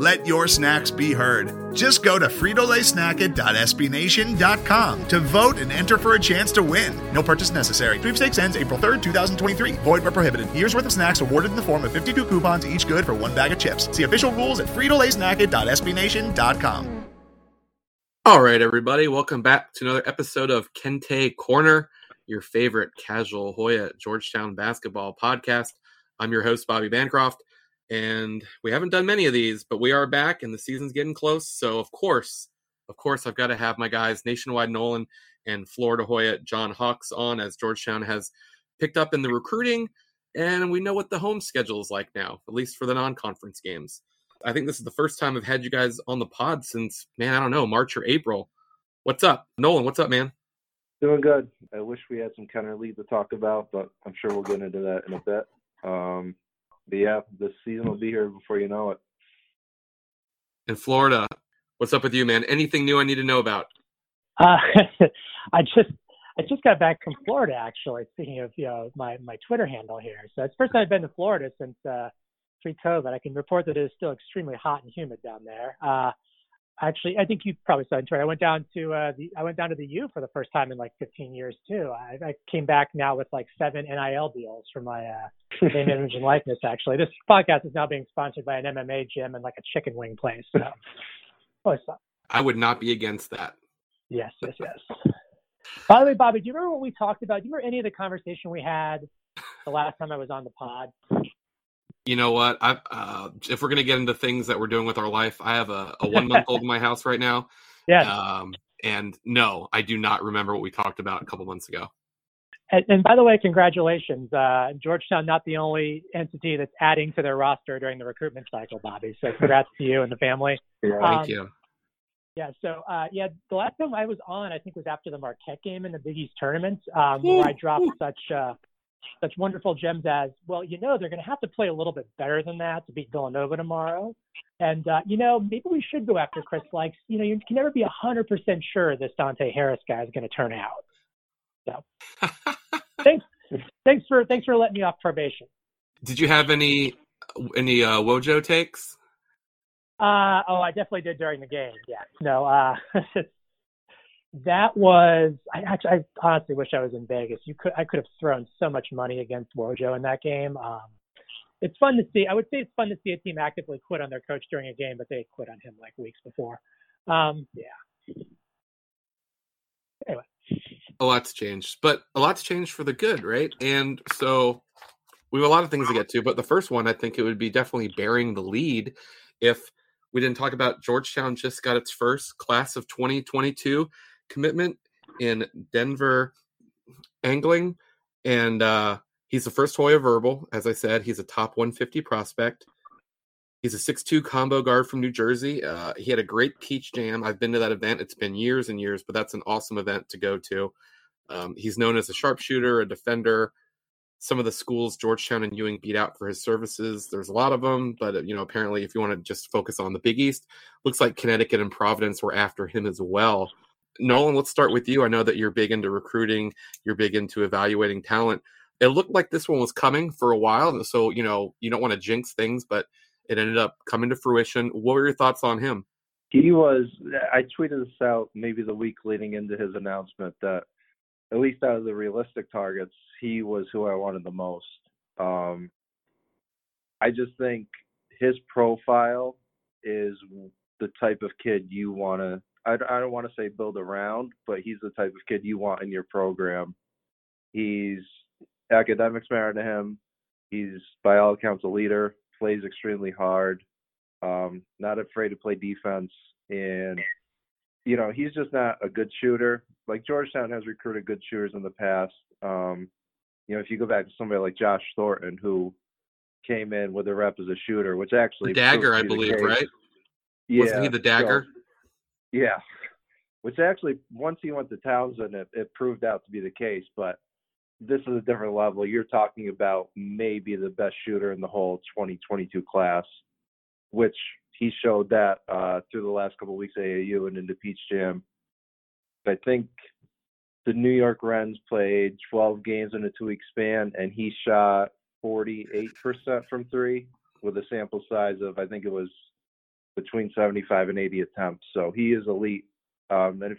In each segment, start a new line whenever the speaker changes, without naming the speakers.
Let your snacks be heard. Just go to fritolaysnacket.sbnation.com to vote and enter for a chance to win. No purchase necessary. Sweepstakes ends April 3rd, 2023. Void where prohibited. Year's worth of snacks awarded in the form of 52 coupons, each good for one bag of chips. See official rules at fritolaysnacket.sbnation.com.
All right, everybody, welcome back to another episode of Kente Korner, your favorite casual Hoya Georgetown basketball podcast. I'm your host, Bobby Bancroft and we haven't done many of these, but we are back and the season's getting close. So of course, of course, I've got to have my guys Nationwide Nolan and Florida Hoya John Hawks on as Georgetown has picked up in the recruiting, and we know what the home schedule is like now, at least for the non-conference games. I think this is the first time I've had you guys on the pod since man, I don't know, March or April. What's up, Nolan? What's up, man?
Doing good. I wish we had some Kenner League to talk about, but I'm sure we'll get into that in a bit. Um, but yeah, the season will be here before you know it.
In Florida, what's up with you, man? Anything new I need to know about?
Uh, I just I just got back from Florida actually. Speaking of you know my my Twitter handle here, so it's the first time I've been to Florida since uh, pre-COVID. I can report that it is still extremely hot and humid down there. Uh, actually, I think you probably saw on Twitter. I went down to uh, the I went down to the U for the first time in like 15 years too. I, I came back now with like seven NIL deals for my uh, name, image, and likeness. Actually, this podcast is now being sponsored by an MMA gym and like a chicken wing place. So, always fun.
I would not be against that.
Yes, yes, yes. By the way, Bobby, do you remember what we talked about? Do you remember any of the conversation we had the last time I was on the pod?
You know what? I uh, if we're gonna get into things that we're doing with our life, I have a, a one month old in my house right now.
Yeah.
Um, and no, I do not remember what we talked about a couple months ago.
And, and by the way, congratulations, uh, Georgetown. Not the only entity that's adding to their roster during the recruitment cycle, Bobby. So congrats to you and the family.
Yeah.
Thank
Um,
you.
Yeah, so uh, yeah, the last time I was on, I think was after the Marquette game in the Big East tournament, um, where I dropped such uh, such wonderful gems as well. You know, they're going to have to play a little bit better than that to beat Villanova tomorrow, and uh, you know, maybe we should go after Chris Lykes. You know, you can never be hundred percent sure this Dante Harris guy is going to turn out. So, thanks, thanks for thanks for letting me off probation.
Did you have any any uh, Wojo takes?
Uh, oh, I definitely did during the game. Yeah. No, uh, that was, I actually, I honestly wish I was in Vegas. You could, I could have thrown so much money against Wojo in that game. Um, it's fun to see. I would say it's fun to see a team actively quit on their coach during a game, but they quit on him like weeks before. Um, yeah. Anyway.
A lot's changed, but a lot's changed for the good, right? And so we have a lot of things to get to, but the first one, I think it would be definitely bearing the lead if we didn't talk about Georgetown just got its first class of 2022 commitment in Denver Anglin. And uh, he's the first Hoya verbal. As I said, he's a top 150 prospect. He's a 6'2 combo guard from New Jersey. Uh, he had a great Peach Jam. I've been to that event. It's been years and years, but that's an awesome event to go to. Um, he's known as a sharpshooter, a defender. Some of the schools Georgetown and Ewing beat out for his services. There's a lot of them, but you know, apparently, if you want to just focus on the Big East, looks like Connecticut and Providence were after him as well. Nolan, let's start with you. I know that you're big into recruiting, you're big into evaluating talent. It looked like this one was coming for a while, so you know you don't want to jinx things, but it ended up coming to fruition. What were your thoughts on him?
He was. I tweeted this out maybe the week leading into his announcement that at least out of the realistic targets, he was who I wanted the most. Um, I just think his profile is the type of kid you want to. I, I don't want to say build around, but he's the type of kid you want in your program. He's academics matter to him. He's by all accounts a leader. Plays extremely hard. Um, not afraid to play defense, and you know he's just not a good shooter. Like Georgetown has recruited good shooters in the past. Um, you know, if you go back to somebody like Josh Thornton, who came in with a rep as a shooter, which actually
Dagger, I
proved to be
believe, right?
Yeah,
Wasn't he the dagger?
so- yeah, which actually once he went to Townsend, it, it proved out to be the case. But this is a different level. You're talking about maybe the best shooter in the whole 2022 class, which he showed that uh, through the last couple of weeks at AAU and into Peach Jam. I think the New York Rens played 12 games in a two week span, and he shot 48% from three with a sample size of, I think it was between 75 and 80 attempts. So he is elite. Um, and if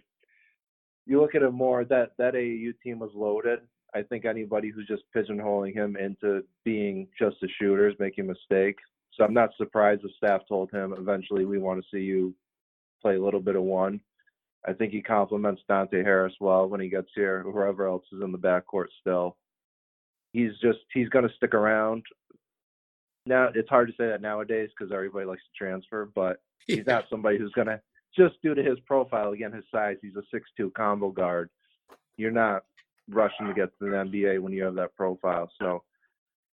you look at it more, that, that AAU team was loaded. I think anybody who's just pigeonholing him into being just a shooter is making a mistake. So I'm not surprised the staff told him eventually we want to see you play a little bit of one. I think he compliments Dante Harris well when he gets here, whoever else is in the backcourt still. He's just he's going to stick around. Now it's hard to say that nowadays because everybody likes to transfer, but he's not somebody who's going to just due to his profile again, his size. He's a six-two combo guard. You're not rushing to get to the NBA when you have that profile. So,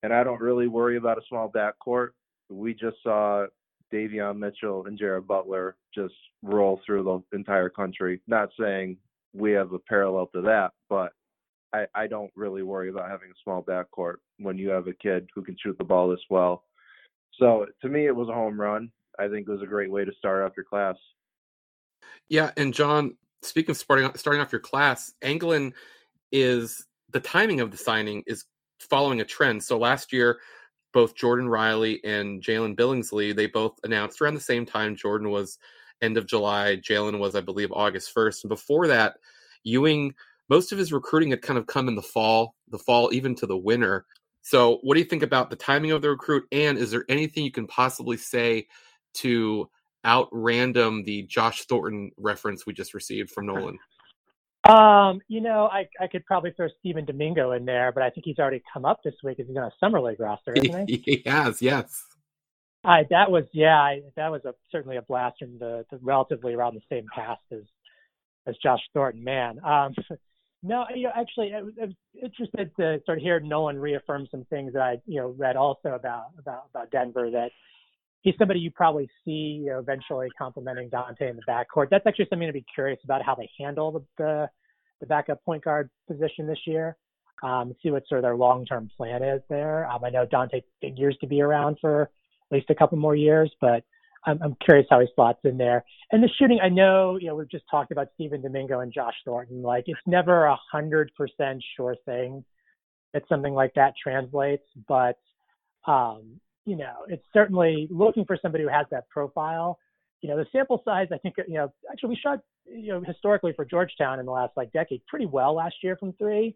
and I don't really worry about a small backcourt. We just saw Davion Mitchell and Jared Butler just roll through the entire country. Not saying we have a parallel to that, but I, I don't really worry about having a small backcourt when you have a kid who can shoot the ball this well. So to me, it was a home run. I think it was a great way to start off your class.
Yeah, and John, speaking of starting starting off your class, Anglin is the timing of the signing is following a trend. So last year, both Jordan Riley and Jalen Billingsley, they both announced around the same time. Jordan was end of July, Jalen was, I believe, August 1st. And before that, Ewing, most of his recruiting had kind of come in the fall, the fall, even to the winter. So, what do you think about the timing of the recruit? And is there anything you can possibly say to out random the Josh Thornton reference we just received from Nolan?
Um, you know, I I could probably throw Stephen Domingo in there, but I think he's already come up this week. He's on a summer league roster, isn't he?
he has, yes.
I that was yeah, I, that was a certainly a blast from the, the relatively around the same past as as Josh Thornton. Man, um, no, you know, actually, I was, I was interested to sort of hear Nolan reaffirm some things that I you know read also about about about Denver that he's somebody you probably see you know, eventually complimenting Dante in the backcourt. That's actually something to be curious about how they handle the the, the backup point guard position this year. Um, see what sort of their long term plan is there. Um, I know Dante figures to be around for at least a couple more years, but I'm, I'm curious how he slots in there. And the shooting, I know, you know, we've just talked about Stephen Domingo and Josh Thornton. Like, it's never a hundred percent sure thing that something like that translates, but um, you know, it's certainly looking for somebody who has that profile. You know, the sample size, I think, you know, actually we shot, you know, historically for Georgetown in the last like decade pretty well last year from three.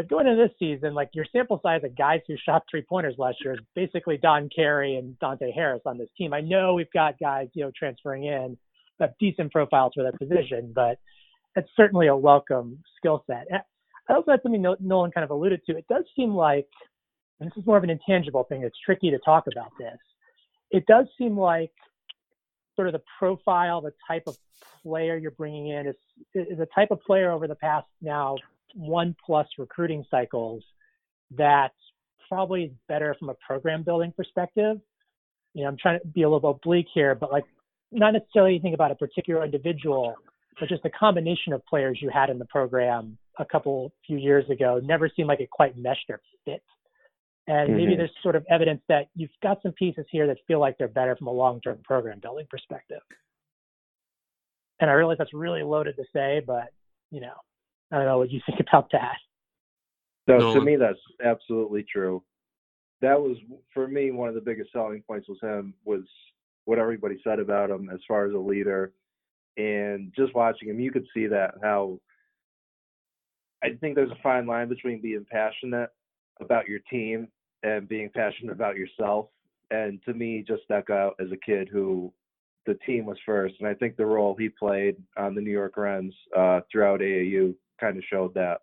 But going into this season, like your sample size of guys who shot three pointers last year is basically Don Carey and Dante Harris on this team. I know we've got guys, you know, transferring in that have decent profiles for that position, but it's certainly a welcome skill set. I also had something Nolan kind of alluded to. It does seem like, and this is more of an intangible thing, it's tricky to talk about this. It does seem like sort of the profile, the type of player you're bringing in is, is a type of player over the past now one plus recruiting cycles that probably is better from a program building perspective. You know, I'm trying to be a little oblique here, but like not necessarily think about a particular individual, but just the combination of players you had in the program a couple few years ago never seemed like it quite meshed or fit. And maybe
Mhm.
there's sort of evidence that you've got some pieces here that feel like they're better from a long-term program building perspective. And I realize that's really loaded to say, but you know, I don't know what you think about that.
So to me, that's absolutely true. That was for me one of the biggest selling points was him was what everybody said about him as far as a leader, and just watching him, you could see that how. I think there's a fine line between being passionate about your team and being passionate about yourself. And to me, just stuck out as a kid who the team was first, and I think the role he played on the New York Rens uh, throughout AAU kind of showed that.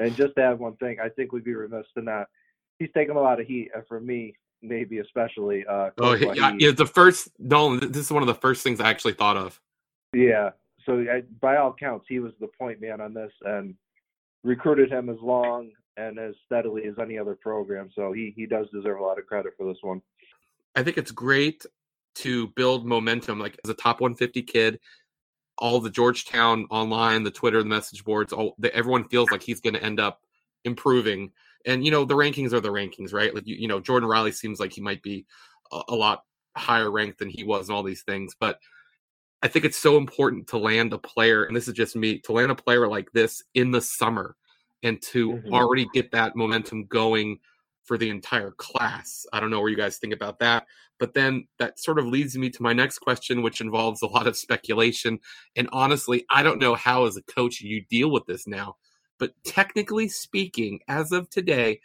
And just to add one thing, I think we'd be remiss to not. He's taking a lot of heat, and for me, maybe especially. Uh,
Oh, yeah, yeah. The first Nolan. This is one of the first things I actually thought of.
Yeah. So I, by all counts, he was the point man on this, and recruited him as long and as steadily as any other program. So he he does deserve a lot of credit for this one.
I think it's great to build momentum. Like as a top 150 kid, all the Georgetown online, the Twitter, the message boards, all the, everyone feels like he's going to end up improving. And you know the rankings are the rankings, right? Like you, you know Jordan Riley seems like he might be a, a lot higher ranked than he was, and all these things. But I think it's so important to land a player, and this is just me, to land a player like this in the summer and to mm-hmm. already get that momentum going for the entire class. I don't know where you guys think about that. But then that sort of leads me to my next question, which involves a lot of speculation. And honestly, I don't know how, as a coach, you deal with this now. But technically speaking, as of today,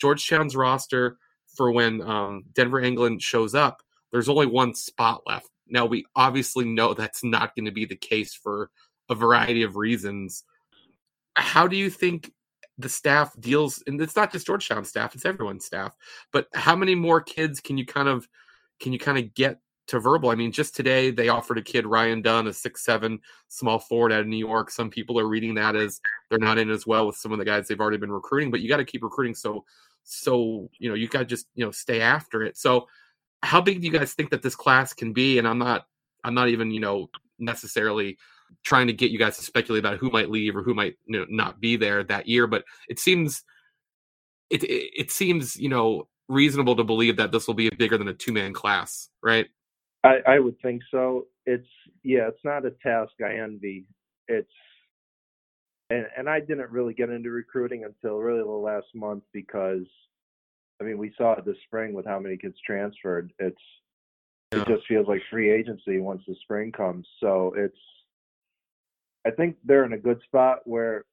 Georgetown's roster for when um, Denver Anglin shows up, there's only one spot left. Now, we obviously know that's not going to be the case for a variety of reasons. How do you think the staff deals and it's not just georgetown staff it's everyone's staff but how many more kids can you kind of can you kind of get to verbal? I mean just today they offered a kid ryan dunn a six seven small forward out of new york. Some people are reading that as they're not in as well with some of the guys they've already been recruiting but you got to keep recruiting so so you know you got to just you know stay after it. So how big do you guys think that this class can be? And i'm not i'm not even you know necessarily trying to get you guys to speculate about who might leave or who might you know, not be there that year. But it seems it, it, it seems you know reasonable to believe that this will be bigger than a two man class, right?
I, I would think so. It's yeah, it's not a task I envy. It's and and I didn't really get into recruiting until really the last month because I mean we saw it this spring with how many kids transferred. It's yeah. it just feels like free agency once the spring comes. So it's I think they're in a good spot where,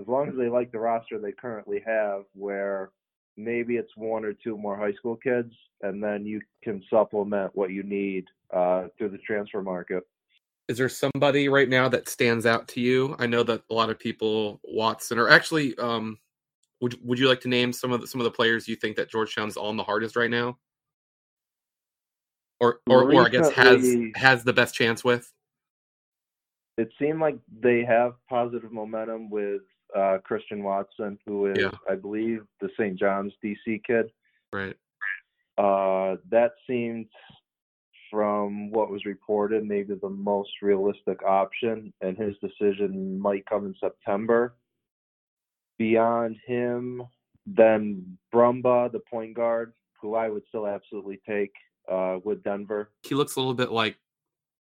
as long as they like the roster they currently have, where maybe it's one or two more high school kids, and then you can supplement what you need uh, through the transfer market.
Is there somebody right now that stands out to you? I know that a lot of people, Watson, or actually, um, would would you like to name some of the, some of the players you think that Georgetown's on the hardest right now, or or, or I guess has has the best chance with?
It seemed like they have positive momentum with uh, Christian Watson, who is, yeah. I believe, the St. John's DC kid.
Right.
Uh, that seemed, from what was reported, maybe the most realistic option, and his decision might come in September. Beyond him, then Brumba, the point guard, who I would still absolutely take uh, with Denver.
He looks a little bit like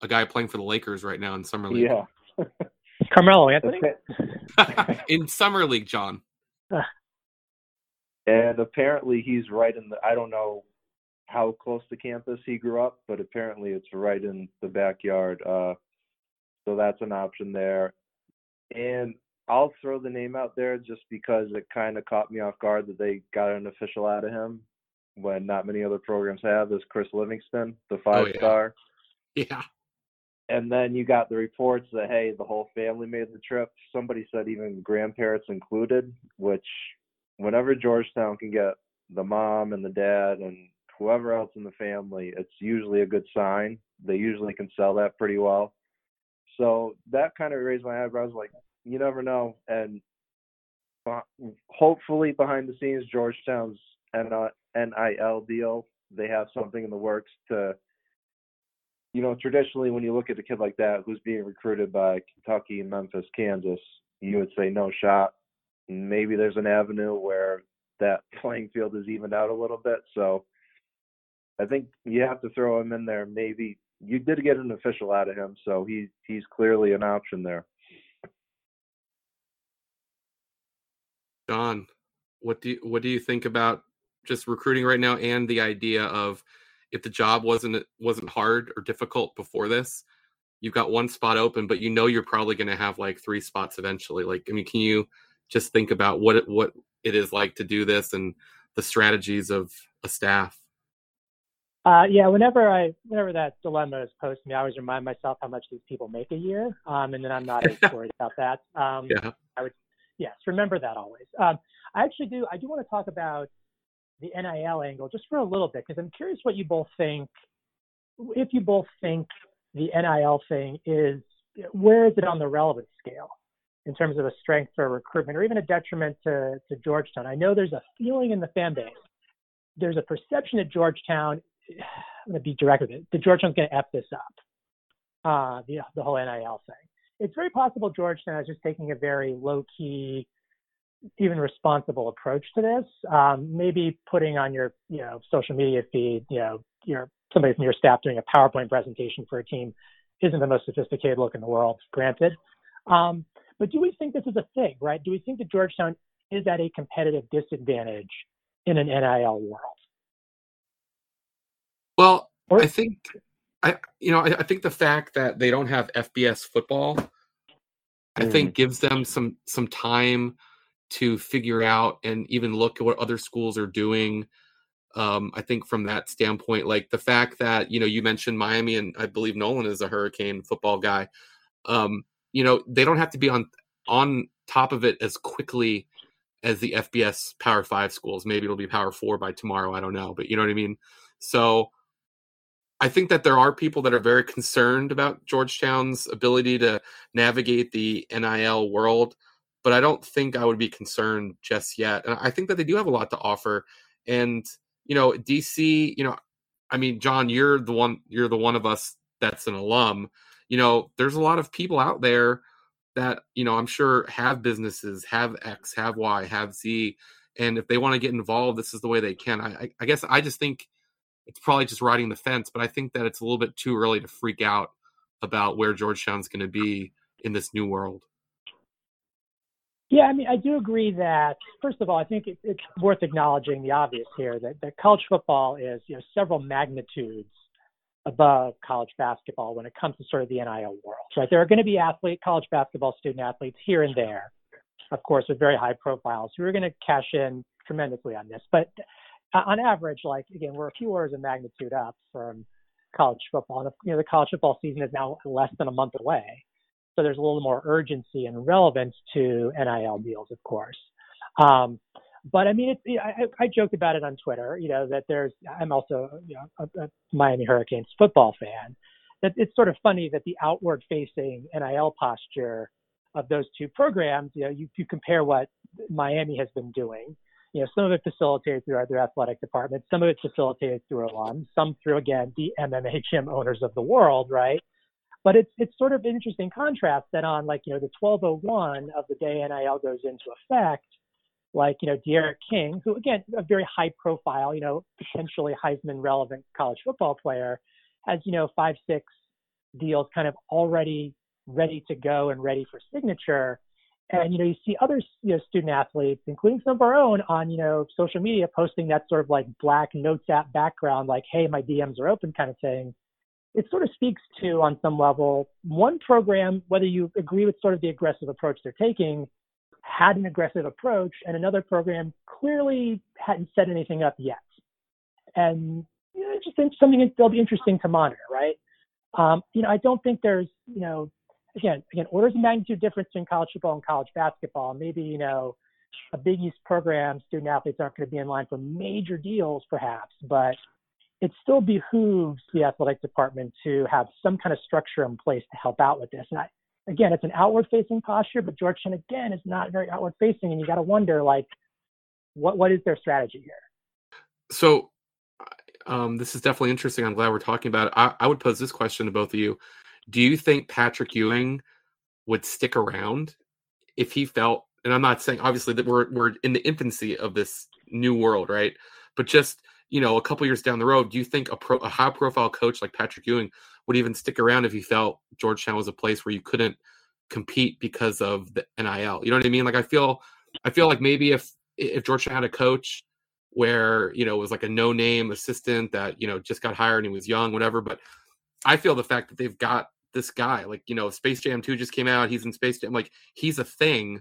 a guy playing for the Lakers right now in summer league.
Yeah.
Carmelo Anthony.
in summer league, John.
and apparently he's right in the. I don't know how close to campus he grew up, but apparently it's right in the backyard. Uh, so that's an option there. And I'll throw the name out there just because it kind of caught me off guard that they got an official out of him when not many other programs have. Is Chris Livingston, the five oh, yeah. star?
Yeah
and then you got the reports that hey, the whole family made the trip. Somebody said even grandparents included, which whenever Georgetown can get the mom and the dad and whoever else in the family, it's usually a good sign. They usually can sell that pretty well. So that kind of raised my eyebrows. Like you never know, and hopefully behind the scenes, Georgetown's NIL deal, they have something in the works to you know, traditionally when you look at a kid like that who's being recruited by Kentucky, Memphis, Kansas, you would say no shot. Maybe there's an avenue where that playing field is evened out a little bit. So I think you have to throw him in there. Maybe you did get an official out of him, so he's he's clearly an option there.
John, what do you, what do you think about just recruiting right now and the idea of if the job wasn't wasn't hard or difficult before this, you've got one spot open, but you know you're probably going to have like three spots eventually. Like, I mean, can you just think about what it, what it is like to do this and the strategies of a staff?
Uh, yeah, whenever I whenever that dilemma is posed to me, I always remind myself how much these people make a year, um, and then I'm not as worried about that. Um,
yeah.
I would, yes, remember that always. Um, I actually do. I do want to talk about the NIL angle just for a little bit because I'm curious what you both think. If you both think the NIL thing is where is it on the relevance scale in terms of a strength for recruitment or even a detriment to, to Georgetown? I know there's a feeling in the fan base. There's a perception at Georgetown. I'm going to be direct with it. The Georgetown's going to f this up. Uh, the the whole NIL thing. It's very possible Georgetown is just taking a very low key, even responsible approach to this. Um, maybe putting on your you know social media feed, you know, your somebody from your staff doing a PowerPoint presentation for a team isn't the most sophisticated look in the world, granted. Um, but do we think this is a thing, right? Do we think that Georgetown is at a competitive disadvantage in an NIL world?
Well, or, I think I you know I, I, think the fact that they don't have FBS football, I mm. think gives them some some time to figure out and even look at what other schools are doing. Um, I think from that standpoint, like the fact that you know you mentioned Miami and I believe Nolan is a Hurricane football guy. Um, you know they don't have to be on on top of it as quickly as the FBS Power Five schools. Maybe it'll be Power Four by tomorrow. I don't know, but you know what I mean. So I think that there are people that are very concerned about Georgetown's ability to navigate the NIL world, but I don't think I would be concerned just yet. And I think that they do have a lot to offer. And you know, DC, you know, I mean, John, you're the one. You're the one of us that's an alum. You know, there's a lot of people out there that you know I'm sure have businesses, have X, have Y, have Z, and if they want to get involved, this is the way they can. I, I guess I just think it's probably just riding the fence, but I think that it's a little bit too early to freak out about where Georgetown's going to be in this new world.
Yeah, I mean, I do agree that first of all, I think it, it's worth acknowledging the obvious here that, that college football is you know several magnitudes above college basketball when it comes to sort of the NIL world, right? There are going to be athlete, college basketball student athletes here and there, of course, with very high profiles who are going to cash in tremendously on this. But uh, on average, like again, we're a few orders of magnitude up from college football, and you know the college football season is now less than a month away, so there's a little more urgency and relevance to NIL deals, of course. Um, but I mean, I, I joked about it on Twitter, you know, that there's, I'm also, you know, a, a Miami Hurricanes football fan, that it's sort of funny that the outward facing NIL posture of those two programs, you know, you, you compare what Miami has been doing, you know, some of it facilitated through their athletic department, some of it facilitated through alums, some through, again, the MMHM owners of the world, right? But it's, it's sort of an interesting contrast that on like, you know, the 1201 of the day NIL goes into effect, like, you know, D'Eriq King, who again, a very high profile, you know, potentially Heisman relevant college football player, has, you know, five, six deals kind of already ready to go and ready for signature. And, you know, you see other you know, student athletes, including some of our own on, you know, social media posting that sort of like black notes app background, like, hey, my DMs are open kind of thing. It sort of speaks to, on some level, one program, whether you agree with sort of the aggressive approach they're taking, had an aggressive approach, and another program clearly hadn't set anything up yet. And you know, it's just something that'll be interesting to monitor, right? Um, you know, I don't think there's, you know, again, again, orders of magnitude difference between college football and college basketball. Maybe, you know, a Big East program, student athletes aren't going to be in line for major deals, perhaps, but it still behooves the athletic department to have some kind of structure in place to help out with this. And I, again, it's an outward facing posture, but Georgetown again is not very outward facing, and you got to wonder like, what what is their strategy here?
So, um, this is definitely interesting. I'm glad we're talking about it. I, I would pose this question to both of you: Do you think Patrick Ewing would stick around if he felt? And I'm not saying obviously that we're we're in the infancy of this new world, right? But just you know, a couple years down the road, do you think a, pro, a high profile coach like Patrick Ewing would even stick around if he felt Georgetown was a place where you couldn't compete because of the NIL? You know what I mean? Like I feel, I feel like maybe if if Georgetown had a coach where you know it was like a no name assistant that you know just got hired and he was young, whatever. But I feel the fact that they've got this guy, like you know, Space Jam Two just came out. He's in Space Jam, like he's a thing.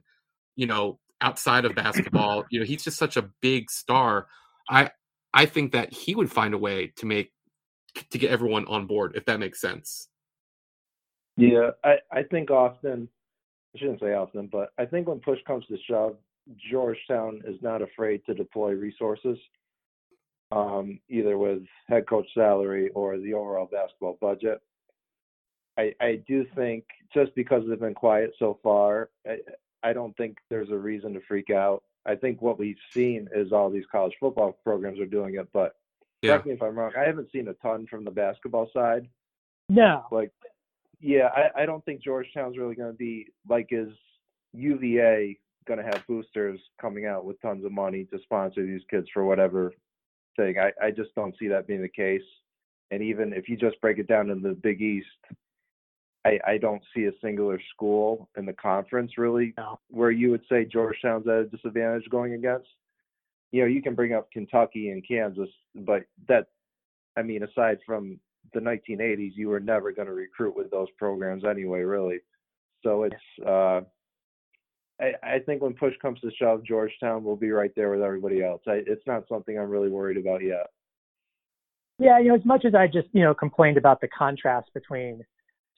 You know, outside of basketball, you know, he's just such a big star. I I think that he would find a way to make to get everyone on board, if that makes sense.
Yeah, I, I think often I shouldn't say often, but I think when push comes to shove, Georgetown is not afraid to deploy resources, um, either with head coach salary or the overall basketball budget. I, I do think just because they've been quiet so far, I, I don't think there's a reason to freak out. I think what we've seen is all these college football programs are doing it, but
Yeah.
Correct me if I'm wrong. I haven't seen a ton from the basketball side.
No.
Like, yeah, I, I don't think Georgetown's really going to be like is UVA going to have boosters coming out with tons of money to sponsor these kids for whatever thing. I, I just don't see that being the case. And even if you just break it down in the Big East, I, I don't see a singular school in the conference really
No.
where you would say Georgetown's at a disadvantage going against. You know, you can bring up Kentucky and Kansas, but that, I mean, aside from the 1980s, you were never going to recruit with those programs anyway, really. So it's, uh, I, I think when push comes to shove, Georgetown will be right there with everybody else. I, it's not something I'm really worried about yet.
Yeah, you know, as much as I just, you know, complained about the contrast between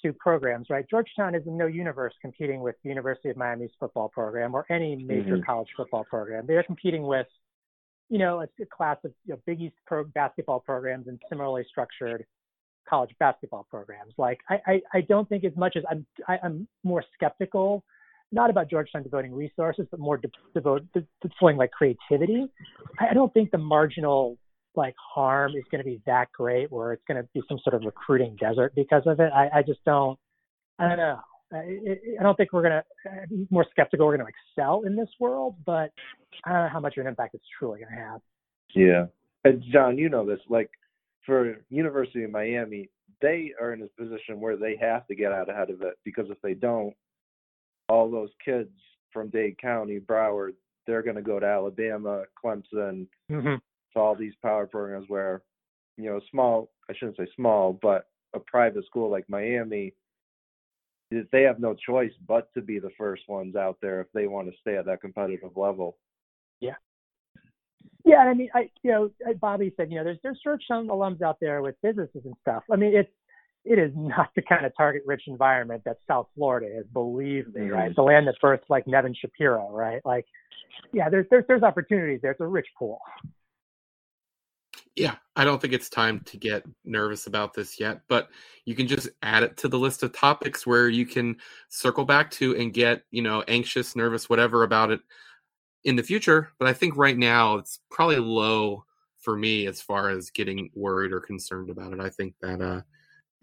two programs, right? Georgetown is in no universe competing with the University of Miami's football program or any major
Mhm.
college football program. They're competing with, you know, a, a class of you know, Big East pro basketball programs and similarly structured college basketball programs. Like, I, I, I don't think as much as I'm, I, I'm more skeptical, not about Georgetown devoting resources, but more de- devote, de- deploying like creativity. I, I don't think the marginal like harm is going to be that great where it's going to be some sort of recruiting desert because of it. I, I just don't. I don't know. I, I don't think we're going to be more skeptical. We're going to excel in this world, but I don't know how much of an impact it's truly going to have.
Yeah. And John, you know this. Like for University of Miami, they are in a position where they have to get out ahead of it because if they don't, all those kids from Dade County, Broward, they're going to go to Alabama, Clemson,
Mm-hmm.
To all these power programs where, you know, small, I shouldn't say small, but a private school like Miami, they have no choice but to be the first ones out there if they want to stay at that competitive level.
Yeah, and I mean, I you know, Bobby said, you know, there's there's Georgetown alums out there with businesses and stuff. I mean, it's it is not the kind of target-rich environment that South Florida is. Believe me, right? The land that birthed like Nevin Shapiro, right? Like, yeah, there's there's there's opportunities there. It's a rich pool.
Yeah, I don't think it's time to get nervous about this yet, but you can just add it to the list of topics where you can circle back to and get, you know, anxious, nervous, whatever about it in the future. But I think right now it's probably low for me as far as getting worried or concerned about it. I think that uh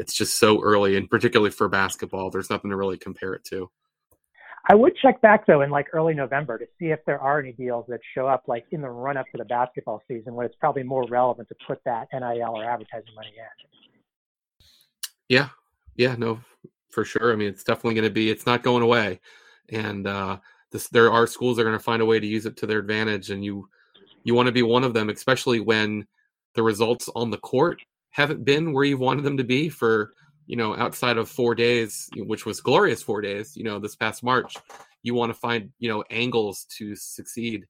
it's just so early and particularly for basketball, there's nothing to really compare it to.
I would check back though in like early November to see if there are any deals that show up like in the run up to the basketball season when it's probably more relevant to put that NIL or advertising money in.
Yeah. Yeah, no, for sure. I mean, it's definitely going to be it's not going away. And uh this there are schools that are going to find a way to use it to their advantage and you you want to be one of them especially when the results on the court haven't been where you've wanted them to be for, you know, outside of 4 days, which was glorious 4 days, you know, this past March. You want to find, you know, angles to succeed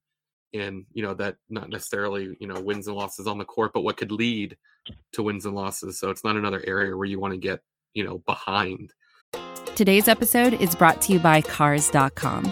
in, you know, that not necessarily, you know, wins and losses on the court, but what could lead to wins and losses. So it's not another area where you want to get, you know, behind.
Today's episode is brought to you by Cars.com.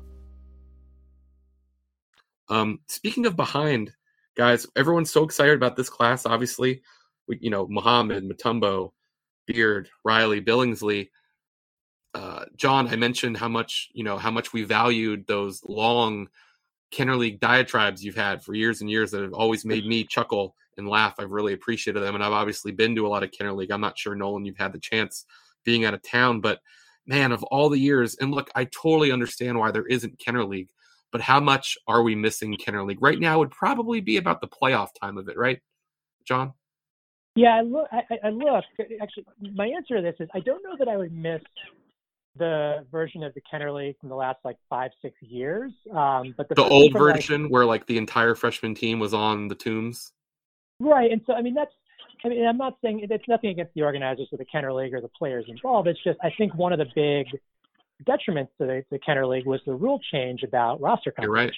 Um, speaking of behind, guys, everyone's so excited about this class. Obviously, we, you know, Mohammed, Mutombo, Beard, Riley, Billingsley. Uh, John, I mentioned how much you know how much we valued those long Kenner League diatribes you've had for years and years that have always made me chuckle and laugh. I've really appreciated them, and I've obviously been to a lot of Kenner League. I'm not sure Nolan, you've had the chance being out of town, but man, of all the years, and look, I totally understand why there isn't Kenner League but how much are we missing Kenner League right now? Would probably be about the playoff time of it, right, John?
Yeah, I look. I, I look. Actually, my answer to this is I don't know that I would miss the version of the Kenner League from the last like five, six years. Um, but the,
The old
from, like-
version where like the entire freshman team was on the tombs.
Right, and so I mean that's. I mean, I'm not saying it's nothing against the organizers of the Kenner League or the players involved. It's just I think one of the big detriments to the, the Kenner League was the rule change about roster
You're right.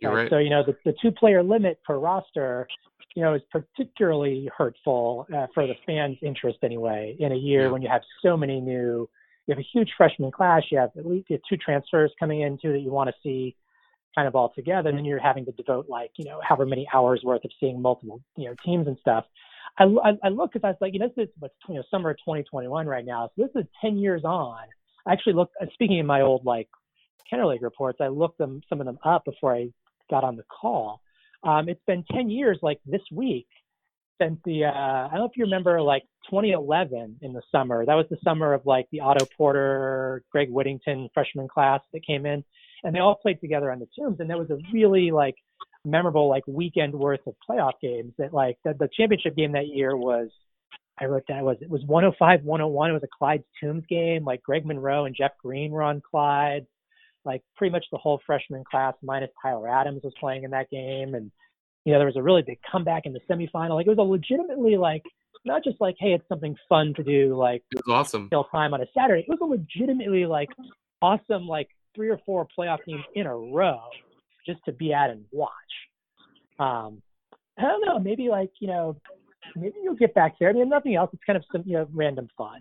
You're right.
So you know the, the two player limit per roster, you know, is particularly hurtful uh, for the fans' interest anyway. In a year
Yeah.
when you have so many new, you have a huge freshman class, you have at least you have two transfers coming in too that you want to see kind of all together, and then you're having to devote like you know however many hours worth of seeing multiple you know teams and stuff. I, I, I look because I was like, you know, this is what's you know summer of 2021 right now, so this is 10 years on. I actually looked. Speaking of my old like Kenner League reports, I looked them some of them up before I got on the call. Um, it's been 10 years, like this week, since the uh, I don't know if you remember, like 2011 in the summer. That was the summer of like the Otto Porter, Greg Whittington freshman class that came in, and they all played together on the Tombs, and there was a really like memorable like weekend worth of playoff games. That like the, the championship game that year was. I wrote that was it was 105 101. It was a Clyde's Tombs game. Like Greg Monroe and Jeff Green were on Clyde like pretty much the whole freshman class minus Tyler Adams was playing in that game and you know there was a really big comeback in the semifinal like it was a legitimately like not just like hey it's something fun to do like
It was awesome.
kill time on a Saturday it was a legitimately like awesome like three or four playoff games in a row just to be at and watch um I don't know maybe like you know maybe you'll get back there I mean nothing else it's kind of some you know random fun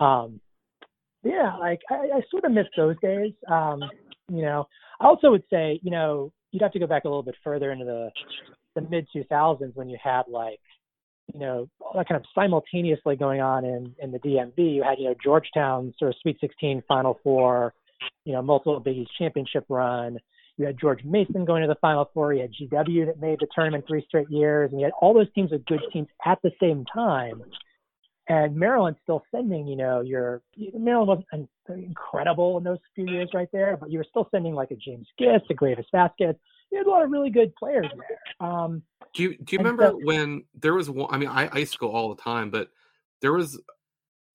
um yeah, like I, I sort of miss those days. Um, you know, I also would say, you know, you'd have to go back a little bit further into the the mid 2000s when you had like, you know, all that kind of simultaneously going on in in the DMV. You had, you know, Georgetown sort of Sweet 16, Final Four, you know, multiple Big East championship run. You had George Mason going to the Final Four. You had GW that made the tournament three straight years, and you had all those teams with good teams at the same time and Maryland's still sending, you know, your Maryland wasn't incredible in those few years right there, but you were still sending like a James Gist, a Greivis Vasquez. You had a lot of really good players there. Um,
Do you do you remember
so-
when there was one? I mean, I, I used to go all the time, but there was.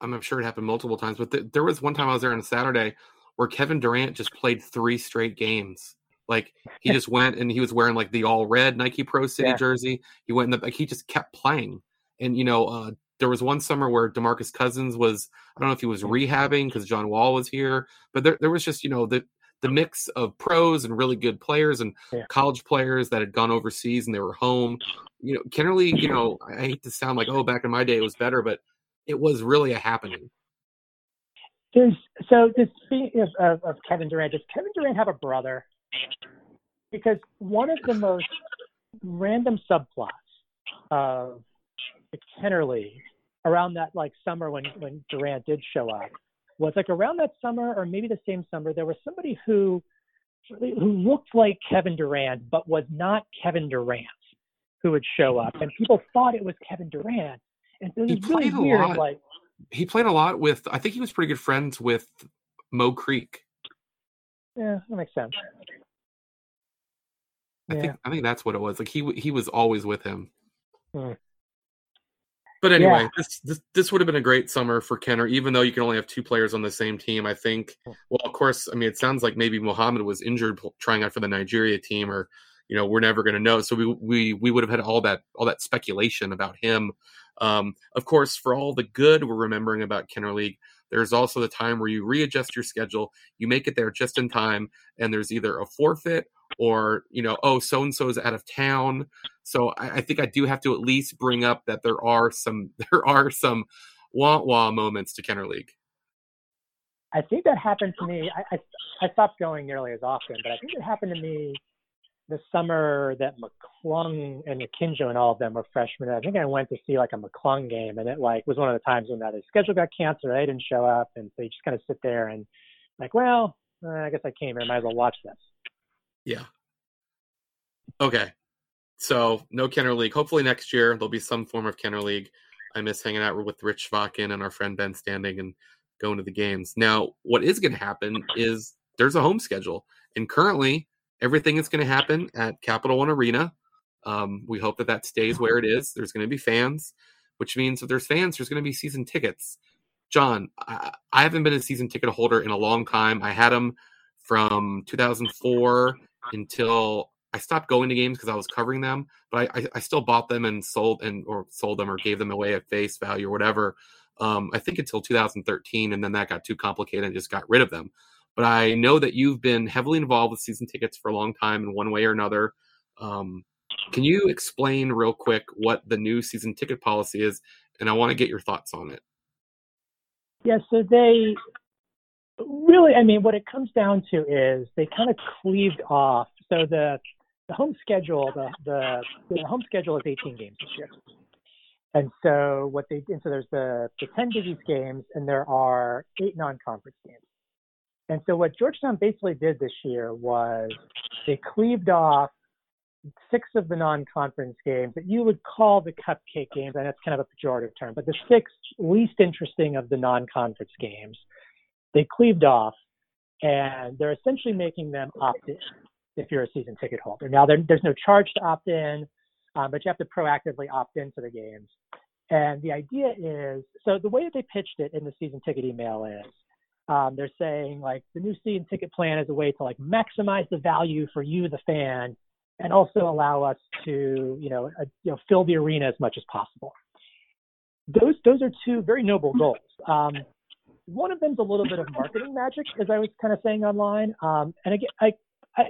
I'm sure it happened multiple times, but th- there was one time I was there on a Saturday where Kevin Durant just played three straight games. Like he just went and he was wearing like the all red Nike Pro City
Yeah.
jersey. He went in the like he just kept playing. And you know, uh, there was one summer where Demarcus Cousins was I don't know if he was rehabbing because John Wall was here, but there there was just you know the the mix of pros and really good players and
Yeah.
college players that had gone overseas and they were home. You know, Kenner League, you know, I hate to sound like, oh, back in my day it was better, but it was really a happening.
there's so this speaking of, of, of Kevin Durant, does Kevin Durant have a brother? Because one of the most random subplots of the Kenner League around that like summer when when Durant did show up was like around that summer or maybe the same summer there was somebody who who looked like Kevin Durant but was not Kevin Durant who would show up and people thought it was Kevin Durant and so it
He
was really
played a
weird
lot.
like
He played a lot with I think he was pretty good friends with Mo Creek.
Yeah that makes sense
I
yeah
think I think that's what it was. Like he he was always with him.
Hmm.
But anyway,
Yeah.
this, this this would have been a great summer for Kenner, even though you can only have two players on the same team. I think.
Hmm.
Well, of course, I mean, it sounds like maybe Mohammed was injured trying out for the Nigeria team, or you know, we're never going to know. So we we we would have had all that all that speculation about him. Um, of course, for all the good we're remembering about Kenner League, there's also the time where you readjust your schedule, you make it there just in time, and there's either a forfeit or you know, oh, so and so's out of town. So I, I think I do have to at least bring up that there are some there are some wah wah moments to Kenner League.
I think that happened to me. I, I I stopped going nearly as often, but I think it happened to me the summer that McClung and Akinjo and all of them were freshmen. I think I went to see like a McClung game, and it like was one of the times when that his schedule got canceled. They didn't show up, and so you just kind of sit there and like, well, uh, I guess I came here. Might as well watch this.
Yeah. Okay. So no Kenner League. Hopefully next year there'll be some form of Kenner League. I miss hanging out with Rich Vakin and our friend Ben Standing and going to the games. Now, what is going to happen is there's a home schedule, and currently everything is going to happen at Capital One Arena. Um, we hope that that stays where it is. There's going to be fans, which means if there's fans, there's going to be season tickets. John, I, I haven't been a season ticket holder in a long time. I had them from 2004 until I stopped going to games because I was covering them, but I, I, I still bought them and sold and or sold them or gave them away at face value or whatever. Um, I think until 2013, and then that got too complicated and just got rid of them. But I know that you've been heavily involved with season tickets for a long time in one way or another. Um, can you explain real quick what the new season ticket policy is? And I want to get your thoughts on it.
Yeah, so they really, I mean, what it comes down to is they kind of cleaved off. So the the home schedule, the the, the home schedule is 18 games this year. And so what they and so there's the the 10 Big East games and there are eight non-conference games. And so what Georgetown basically did this year was they cleaved off six of the non-conference games that you would call the cupcake games, and that's kind of a pejorative term, but the six least interesting of the non-conference games, they cleaved off, and they're essentially making them opt in if you're a season ticket holder. Now, there, there's no charge to opt in, um, but you have to proactively opt into the games. And the idea is, so the way that they pitched it in the season ticket email is, um, they're saying like the new season ticket plan is a way to like maximize the value for you, the fan, and also allow us to, you know, uh, you know, fill the arena as much as possible. Those those are two very noble goals. Um, one of them's a little bit of marketing magic, as I was kind of saying online. Um, and again, I, I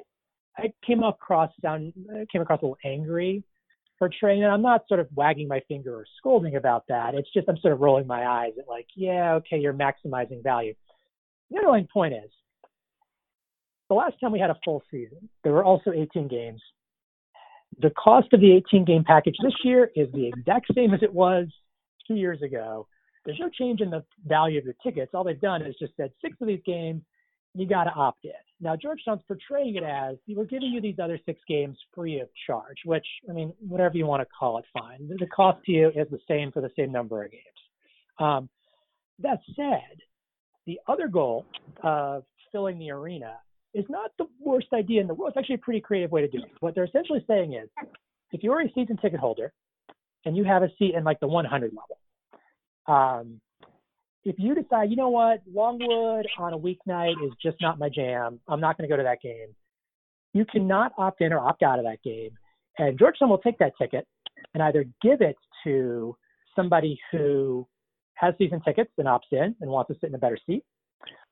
I came across sound came across a little angry for Trey, and I'm not sort of wagging my finger or scolding about that. It's just I'm sort of rolling my eyes at like, yeah, okay, you're maximizing value. The underlying point is the last time we had a full season, there were also 18 games. The cost of the 18 game package this year is the exact same as it was two years ago. There's no change in the value of the tickets. All they've done is just said six of these games, you got to opt in. Now, Georgetown's portraying it as we're giving you these other six games free of charge, which, I mean, whatever you want to call it, fine. The cost to you is the same for the same number of games. Um, that said, the other goal of filling the arena is not the worst idea in the world. It's actually a pretty creative way to do it. What they're essentially saying is if you're a season ticket holder and you have a seat in like the 100 level, um, if you decide, you know what, Longwood on a weeknight is just not my jam, I'm not going to go to that game, you cannot opt in or opt out of that game. And Georgetown will take that ticket and either give it to somebody who has season tickets and opts in and wants to sit in a better seat.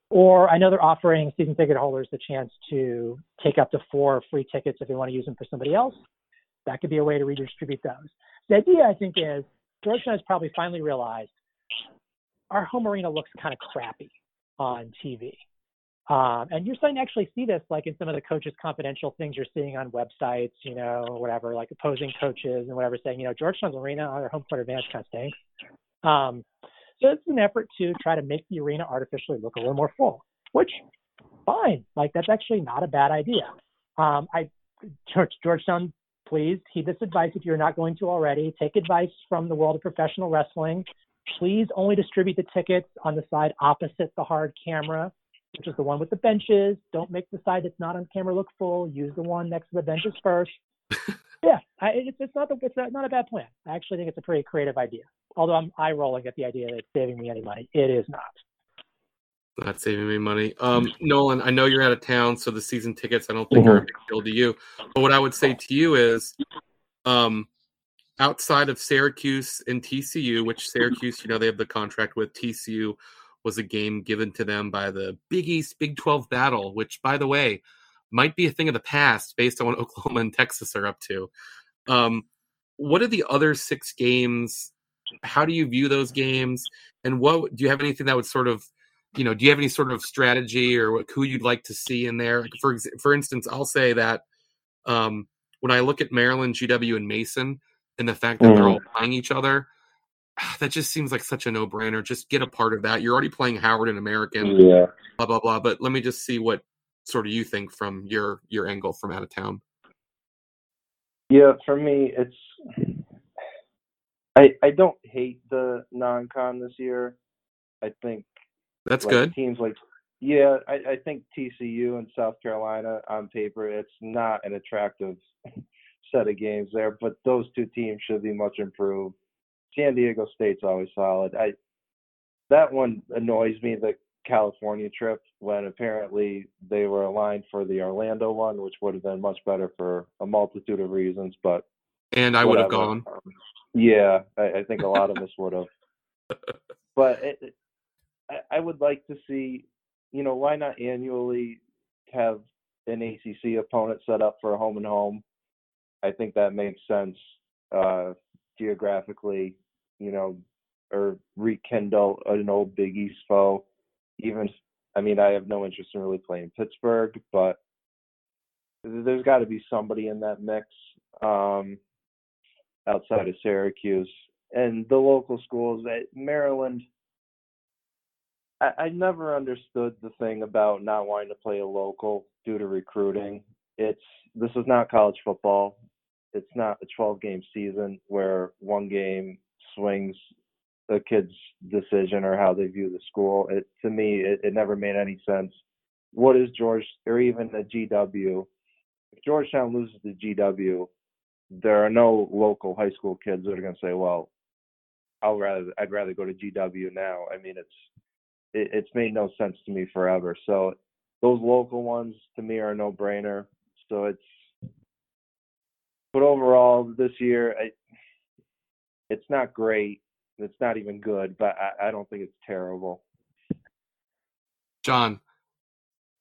Or I know they're offering season ticket holders the chance to take up to four free tickets if they want to use them for somebody else. That could be a way to redistribute those. The idea, I think, is Georgetown has probably finally realized our home arena looks kind of crappy on TV. Um, and you're starting to actually see this like in some of the coaches confidential things you're seeing on websites, you know, whatever, like opposing coaches and whatever saying, you know, Georgetown's arena on their home court advantage kind of stinks. Um, so it's an effort to try to make the arena artificially look a little more full, which fine. Like that's actually not a bad idea. Um, I George, Georgetown, please heed this advice if you're not going to already. Take advice from the world of professional wrestling. Please only distribute the tickets on the side opposite the hard camera, which is the one with the benches. Don't make the side that's not on camera look full. Use the one next to the benches first. yeah, I, it's, it's not the, it's not a bad plan. I actually think it's a pretty creative idea. Although I'm eye rolling at the idea that it's saving me any money, it is not.
Not saving me money. Um, Nolan, I know you're out of town, so the season tickets I don't think mm-hmm. are a big deal to you. But what I would say to you is, um, outside of Syracuse and TCU, which Syracuse, you know, they have the contract with TCU, was a game given to them by the Big East Big 12 battle, which, by the way, might be a thing of the past based on what Oklahoma and Texas are up to. Um, what are the other six games? How do you view those games? And what do you have anything that would sort of, you know, do you have any sort of strategy or what, who you'd like to see in there? Like for for instance, I'll say that um, when I look at Maryland, GW, and Mason, and the fact that mm. they're all playing each other, that just seems like such a no brainer. Just get a part of that. You're already playing Howard and American,
yeah.
blah blah blah. But let me just see what sort of you think from your your angle from out of town.
Yeah, for me, it's I I don't hate the non-con this year. I think
that's
like,
good.
Teams like yeah, I, I think TCU and South Carolina on paper, it's not an attractive set of games there, but those two teams should be much improved. San Diego State's always solid. I that one annoys me. The California trip when apparently they were aligned for the Orlando one, which would have been much better for a multitude of reasons. But
and I would have gone.
Yeah, I, I, think a lot of us would have. But it, I, I would like to see you know, why not annually have an ACC opponent set up for a home and home? I think that makes sense uh, geographically, you know, or rekindle an old Big East foe. Even, I mean, I have no interest in really playing Pittsburgh, but there's got to be somebody in that mix um, outside of Syracuse and the local schools. Maryland, I, I never understood the thing about not wanting to play a local due to recruiting. It's this is not college football. It's not a 12 game season where one game swings a kid's decision or how they view the school. It to me, it, it never made any sense. What is George or even the GW? If Georgetown loses to GW, there are no local high school kids that are going to say, "Well, I'll rather I'd rather go to GW now." I mean, it's it, it's made no sense to me forever. So those local ones to me are a no-brainer. So it's but overall this year I, it's not great. It's not even good, but I, I don't think it's terrible.
John,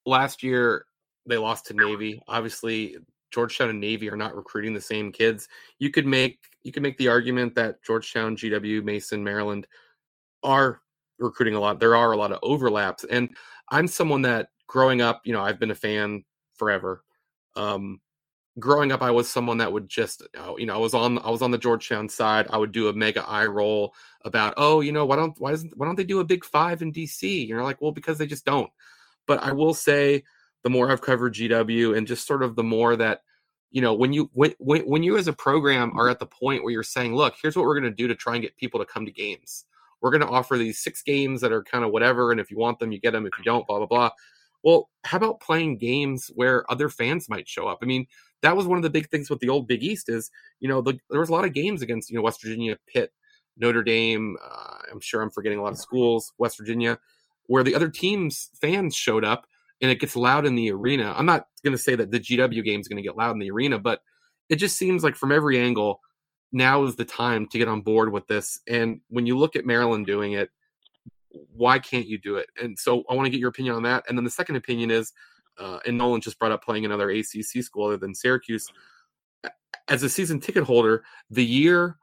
last year they lost to Navy. Obviously, Georgetown and Navy are not recruiting the same kids. You could make you could make the argument that Georgetown, GW, Mason, Maryland are recruiting a lot. There are a lot of overlaps, and I'm someone that growing up, you know, I've been a fan forever. Um, growing up, I was someone that would just, oh, you know, I was on I was on the Georgetown side. I would do a mega eye roll about, oh, you know, why don't why doesn't why don't they do a Big Five in DC? You're like, well, because they just don't. But I will say, the more I've covered GW, and just sort of the more that you know when you when, when when you as a program are mm-hmm. at the point where you're saying look here's what we're going to do to try and get people to come to games we're going to offer these six games that are kind of whatever and if you want them you get them if you don't blah blah blah well how about playing games where other fans might show up? I mean that was one of the big things with the old big east is you know the, there was a lot of games against you know west virginia pitt notre dame uh, i'm sure i'm forgetting a lot of schools west virginia where the other teams fans showed up and it gets loud in the arena. I'm not going to say that the gw game is going to get loud in the arena but it just seems like from every angle now is the time to get on board with this. And when you look at maryland doing it why can't you do it and so i want to get your opinion on that and then the second opinion is uh, and Nolan just brought up playing another ACC school other than Syracuse. As a season ticket holder, the year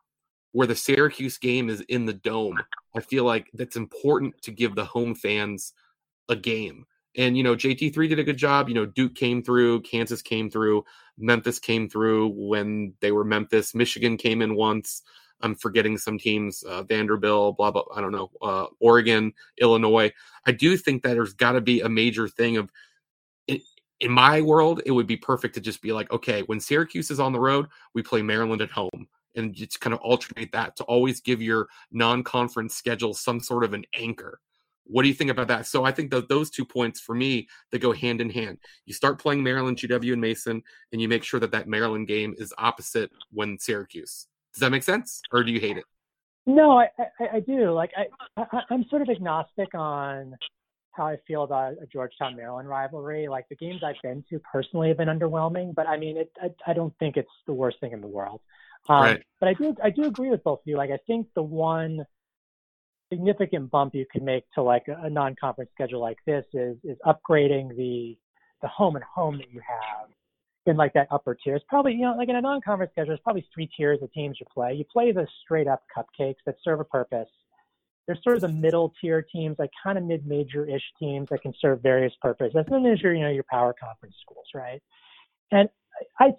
where the Syracuse game is in the dome, I feel like that's important to give the home fans a game. And you know, JT3 did a good job. You know, Duke came through, Kansas came through, Memphis came through when they were Memphis. Michigan came in once. I'm forgetting some teams, uh, Vanderbilt, blah blah. I don't know, uh, Oregon, Illinois. I do think that there's got to be a major thing of in my world, it would be perfect to just be like, okay, when Syracuse is on the road, we play Maryland at home and just kind of alternate that to always give your non-conference schedule some sort of an anchor. What do you think about that? So I think that those two points for me that go hand in hand. You start playing Maryland, GW, and Mason, and you make sure that that Maryland game is opposite when Syracuse. Does that make sense, or do you hate it?
No, I I, I do. Like I, I I'm sort of agnostic on how I feel about a Georgetown Maryland rivalry. Like the games I've been to personally have been underwhelming, but I mean, it, I, I don't think it's the worst thing in the world. Um, right. But I do I do agree with both of you. Like I think the one significant bump you can make to like a, a non-conference schedule like this is is upgrading the the home and home that you have in like that upper tier. It's probably you know like in a non-conference schedule, there's probably three tiers of teams you play. You play the straight up cupcakes that serve a purpose there's sort of the middle tier teams, like kind of mid-major ish teams that can serve various purposes. And then there's your, you know, your power conference schools, right? And I,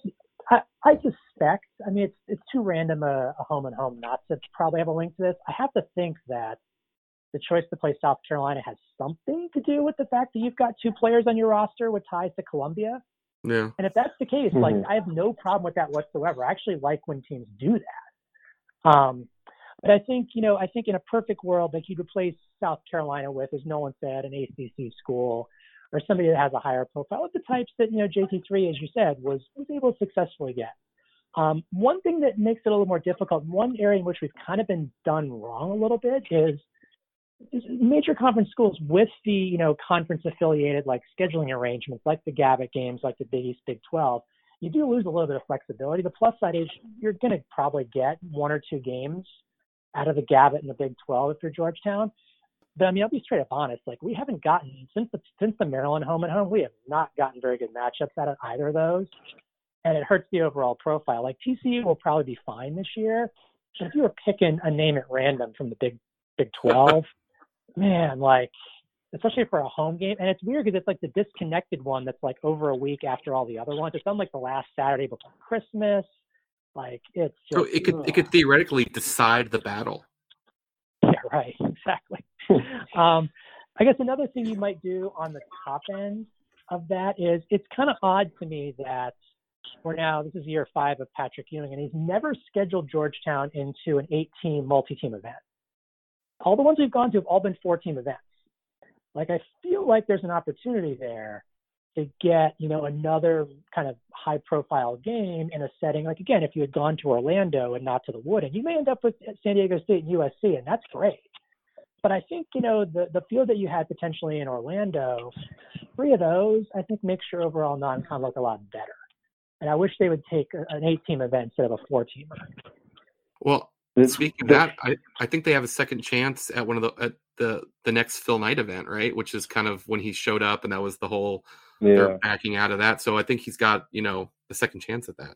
I, I suspect, I mean, it's it's too random a, a home and home not to probably have a link to this. I have to think that the choice to play South Carolina has something to do with the fact that you've got two players on your roster with ties to Columbia.
Yeah.
And if that's the case, mm-hmm. like I have no problem with that whatsoever. I actually like when teams do that. Um, but I think, you know, I think in a perfect world, like you'd replace South Carolina with, as Nolan said, an ACC school or somebody that has a higher profile of the types that, you know, JT3, as you said, was, was able to successfully get. Um, one thing that makes it a little more difficult, one area in which we've kind of been done wrong a little bit is, is major conference schools with the, you know, conference affiliated like scheduling arrangements, like the Gavitt games, like the Big East, Big 12, you do lose a little bit of flexibility. The plus side is you're going to probably get one or two games out of the Gavitt and the Big 12 if you're Georgetown. But I mean, I'll be straight up honest. Like we haven't gotten since the since the Maryland home and home, we have not gotten very good matchups out of either of those, and it hurts the overall profile. Like TCU will probably be fine this year, if you were picking a name at random from the Big Big Twelve, man, like especially for a home game, and it's weird because it's like the disconnected one that's like over a week after all the other ones. It's on like the last Saturday before Christmas. Like it's just,
so it could
ugh.
it could theoretically decide the battle.
Yeah, right. Exactly. um, I guess another thing you might do on the top end of that is it's kind of odd to me that we're now this is year five of Patrick Ewing, and he's never scheduled Georgetown into an eight-team multi-team event. All the ones we've gone to have all been four-team events. Like I feel like there's an opportunity there to get you know another kind of high-profile game in a setting like again if you had gone to Orlando and not to the Wood, and you may end up with San Diego State and USC, and that's great. But I think you know the the field that you had potentially in Orlando, three of those I think makes your overall non-con look a lot better. And I wish they would take an eight-team event instead of a four-teamer.
Well,
This-
speaking of that, I, I think they have a second chance at one of the at the the next Phil Knight event, right? Which is kind of when he showed up, and that was the whole
yeah.
they're backing out of that. So I think he's got you know the second chance at that.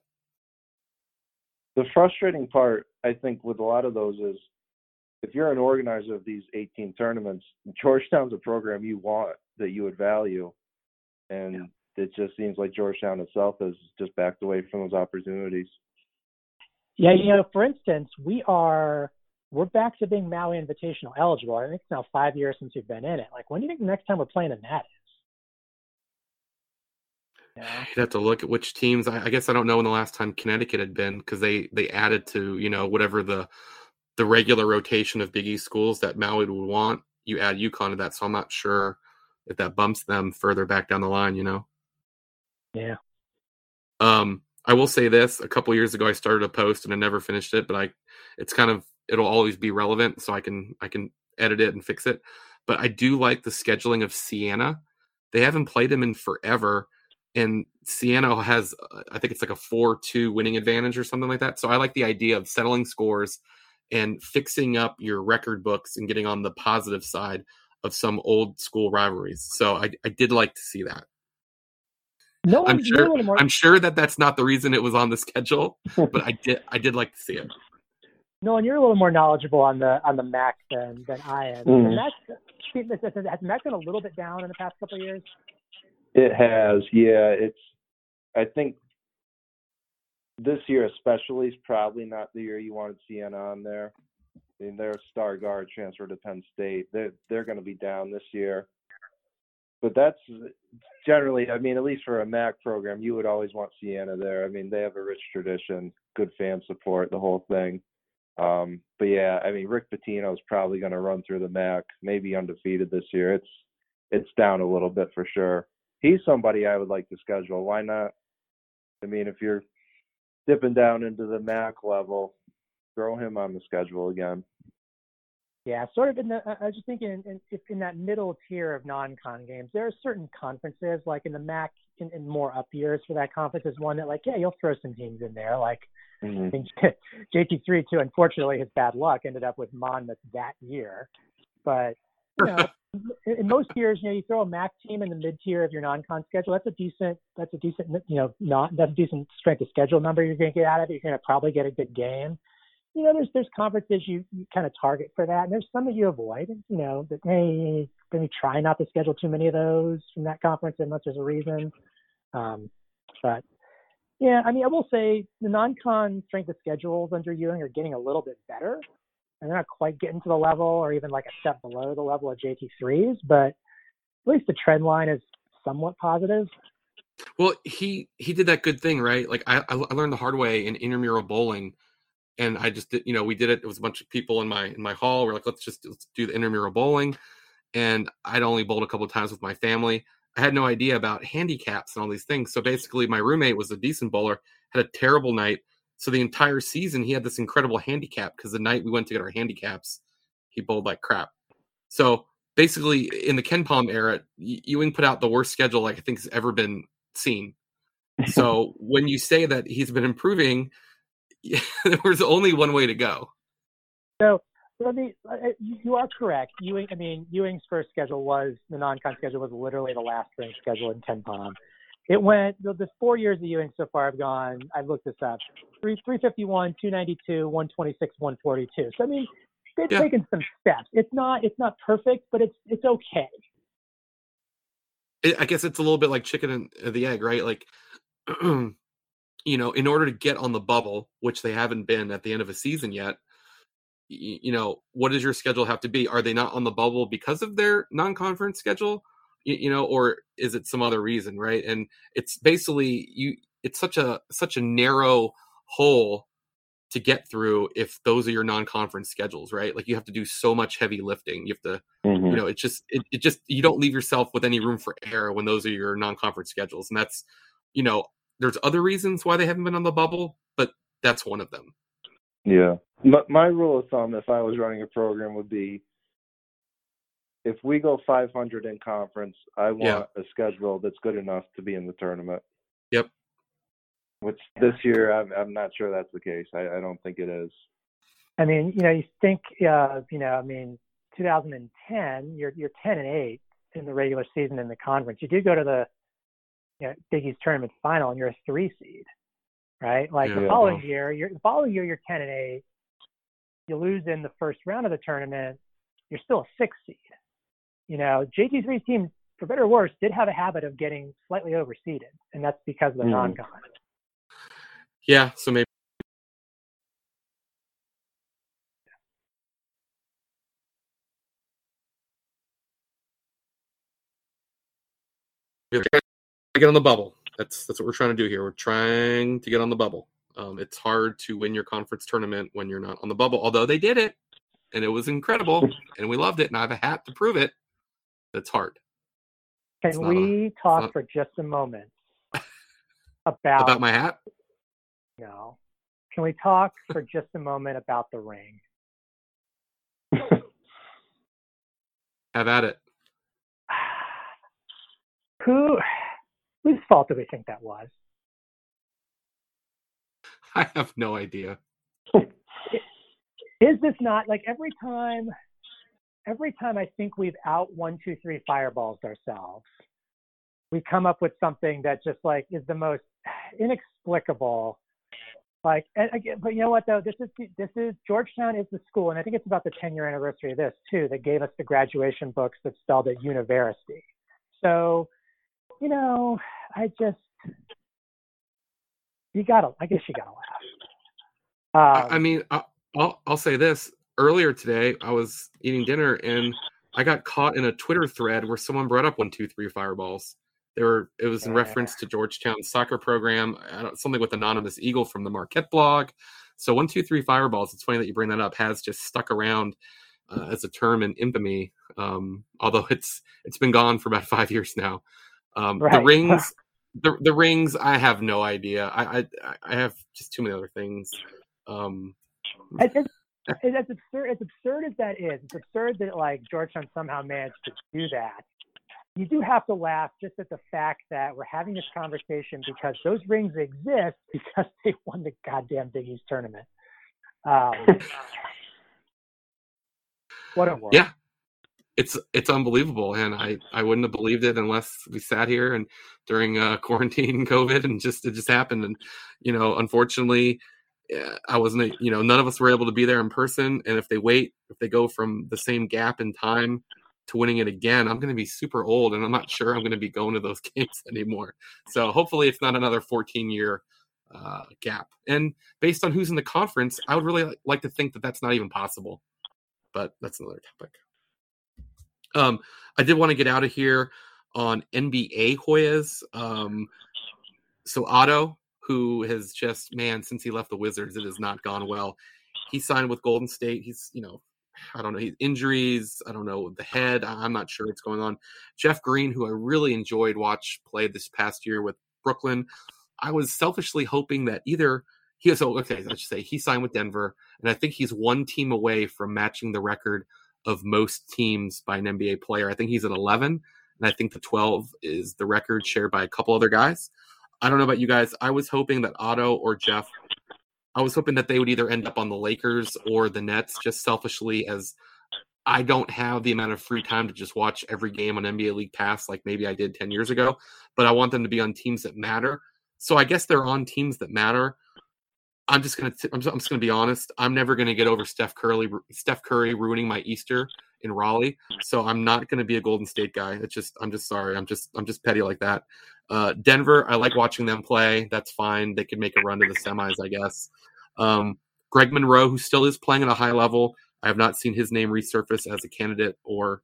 The frustrating part, I think, with a lot of those is if you're an organizer of these 18 tournaments, Georgetown's a program you want that you would value, and it just seems like Georgetown itself has just backed away from those opportunities.
Yeah, you know, for instance, we are we're back to being Maui Invitational eligible. I think it's now five years since we've been in it. Like, when do you think the next time we're playing in that is? Yeah.
You'd have to look at which teams. I, I guess I don't know when the last time Connecticut had been because they they added to you know whatever the the regular rotation of Big East schools that Maui would want. You add UConn to that, so I'm not sure if that bumps them further back down the line. You know.
Yeah.
Um, I will say this: a couple years ago, I started a post and I never finished it, but I, it's kind of it'll always be relevant, so I can I can edit it and fix it. But I do like the scheduling of Siena. They haven't played them in forever, and Siena has uh, I think it's like a four-two winning advantage or something like that. So I like the idea of settling scores and fixing up your record books and getting on the positive side of some old school rivalries. So I, I did like to see that.
No
I'm sure.
doing anymore.
I'm sure that that's not the reason it was on the schedule, but I did. I did like to see it.
No, and you're a little more knowledgeable on the on the MAAC than than I am.
Mhm.
And that's has MAAC been a little bit down in the past couple of years?
It has, yeah. It's, I think this year especially is probably not the year you wanted Siena on there. I mean, their star guard transfer to Penn State. They're they're going to be down this year. But that's generally, I mean, at least for a MAAC program, you would always want Siena there. I mean, they have a rich tradition, good fan support, the whole thing. Um, but yeah, I mean, Rick Pitino is probably going to run through the MAAC, maybe undefeated this year. It's it's down a little bit for sure. He's somebody I would like to schedule. Why not? I mean, if you're dipping down into the MAAC level, throw him on the schedule again.
Yeah, sort of in the. I was just thinking, in, in, if in that middle tier of non-con games, there are certain conferences, like in the MAAC, in, in more up years for that conference, is one that, like, yeah, you'll throw some teams in there. Like, I
Mhm.
think JT3 too. Unfortunately, his bad luck ended up with Monmouth that year. But you know, in, in most years, you know, you throw a MAAC team in the mid tier of your non-con schedule. That's a decent. That's a decent. You know, not that's a decent strength of schedule number you're going to get out of it. You're going to probably get a good game. You know, there's there's conferences you, you kind of target for that, and there's some that you avoid. You know, that hey, maybe try not to schedule too many of those from that conference unless there's a reason. Um, but yeah, I mean, I will say the non-con strength of schedules under Ewing are getting a little bit better, and they're not quite getting to the level or even like a step below the level of JT3s, but at least the trend line is somewhat positive.
Well, he he did that good thing, right? Like I I learned the hard way in intramural bowling, and I just did. You know, we did it. It was a bunch of people in my in my hall. We're like, let's just let's do the intramural bowling, and I'd only bowled a couple of times with my family. I had no idea about handicaps and all these things. So basically, my roommate was a decent bowler, had a terrible night. So the entire season, he had this incredible handicap because the night we went to get our handicaps, he bowled like crap. So basically, in the KenPom era, Ewing put out the worst schedule like I think has ever been seen. So when you say that he's been improving, there was only one way to go.
So I mean, uh, uh, you are correct. Ewing, I mean, Ewing's first schedule was the non-con schedule was literally the last spring schedule in KenPom. It went the, the four years of Ewing so far have gone. I've looked this up: three three fifty one, two ninety two, one twenty six, one forty two. So I mean, they've yeah. taken some steps. It's not it's not perfect, but it's it's okay.
I guess it's a little bit like chicken and uh, the egg, right? Like, you know, in order to get on the bubble, which they haven't been at the end of a season yet, you know, what does your schedule have to be? Are they not on the bubble because of their non-conference schedule? You, know, or is it some other reason, right? And it's basically you. It's such a such a narrow hole to get through if those are your non-conference schedules, right? Like you have to do so much heavy lifting. You have to, mm-hmm. you know, it's just it, it just you don't leave yourself with any room for error when those are your non-conference schedules, and that's, you know, there's other reasons why they haven't been on the bubble, but that's one of them.
Yeah. My, my rule of thumb, if I was running a program, would be if we go 500 in conference, I want yeah. a schedule that's good enough to be in the tournament.
Yep.
Which this year, I'm, I'm not sure that's the case. I, I don't think it is.
I mean, you know, you think, uh, you know, I mean, 2010, you're you're 10 and 8 in the regular season in the conference. You do go to the you know, Big East tournament final, and you're a three seed right? Like yeah. the following year, you're the following year you're ten and eight. You lose in the first round of the tournament, you're still a six seed. You know, JT3's team, for better or worse, did have a habit of getting slightly overseeded, and that's because of the mm. non-con.
Yeah, so maybe. Get on the bubble. That's that's what we're trying to do here. We're trying to get on the bubble. Um, it's hard to win your conference tournament when you're not on the bubble. Although they did it, and it was incredible, and we loved it, and I have a hat to prove it. That's hard.
Can it's we a, talk not... for just a moment about
about my hat?
No. Can we talk for just a moment about the ring?
have at it.
Who Whose fault do we think that was?
I have no idea.
Is this not like every time? Every time I think we've out one, two, three fireballs ourselves, we come up with something that just like is the most inexplicable. Like, and again, but you know what though? This is this is Georgetown is the school, and I think it's about the 10 year anniversary of this too that gave us the graduation books that spelled it university. So you know, I just you gotta. I guess you gotta
laugh. Um, I mean, I'll I'll say this. Earlier today, I was eating dinner and I got caught in a Twitter thread where someone brought up one, two, three fireballs. They were it was in yeah. reference to Georgetown's soccer program, something with anonymous eagle from the Marquette blog. So one, two, three fireballs. It's funny that you bring that up. Has just stuck around uh, as a term in infamy, um, although it's it's been gone for about five years now. Um, right. The rings, the the rings. I have no idea. I I, I have just too many other things. Um,
it's, it's, it's absurd. As absurd as that is, it's absurd that like Georgetown somehow managed to do that. You do have to laugh just at the fact that we're having this conversation because those rings exist because they won the goddamn Big East tournament. Um, what a world.
Yeah, it's it's unbelievable and i i wouldn't have believed it unless we sat here and during uh, quarantine and covid and just it just happened and you know unfortunately i wasn't you know none of us were able to be there in person and if they wait if they go from the same gap in time to winning it again i'm going to be super old and i'm not sure i'm going to be going to those games anymore. So hopefully it's not another 14 year uh, gap. And based on who's in the conference i would really like to think that that's not even possible. But that's another topic um, I did want to get out of here on NBA Hoyas. Um, so Otto, who has just man since he left the Wizards, it has not gone well. He signed with Golden State. He's you know I don't know, he's injuries. I don't know the head. I'm not sure what's going on. Jeff Green, who I really enjoyed watch play this past year with Brooklyn, I was selfishly hoping that either he so okay. I should say he signed with Denver, and I think he's one team away from matching the record of most teams by an NBA player. I think he's at 11, and I think the 12 is the record shared by a couple other guys. I don't know about you guys. I was hoping that Otto or Jeff I was hoping that they would either end up on the Lakers or the Nets, just selfishly, as I don't have the amount of free time to just watch every game on NBA League Pass like maybe I did 10 years ago, but I want them to be on teams that matter. So I guess they're on teams that matter. I'm just gonna I'm just, I'm just gonna be honest. I'm never gonna get over Steph Curry Steph Curry ruining my Easter in Raleigh. So I'm not gonna be a Golden State guy. It's just I'm just sorry. I'm just I'm just petty like that. Uh, Denver, I like watching them play. That's fine. They could make a run to the semis, I guess. Um, Greg Monroe, who still is playing at a high level, I have not seen his name resurface as a candidate or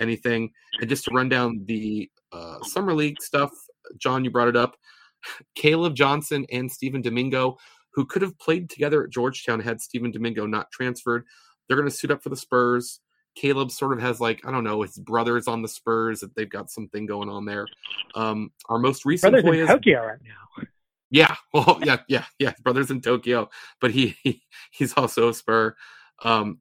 anything. And just to run down the uh, summer league stuff, John, you brought it up. Caleb Johnson and Stephen Domingo, who could have played together at Georgetown had Stephen Domingo not transferred. They're going to suit up for the Spurs. Caleb sort of has like I don't know his brothers on the Spurs that they've got something going on there. Um, our most recent
brothers in Tokyo right now.
Yeah, well, yeah, yeah, yeah. Brothers in Tokyo, but he, he he's also a Spur. Um,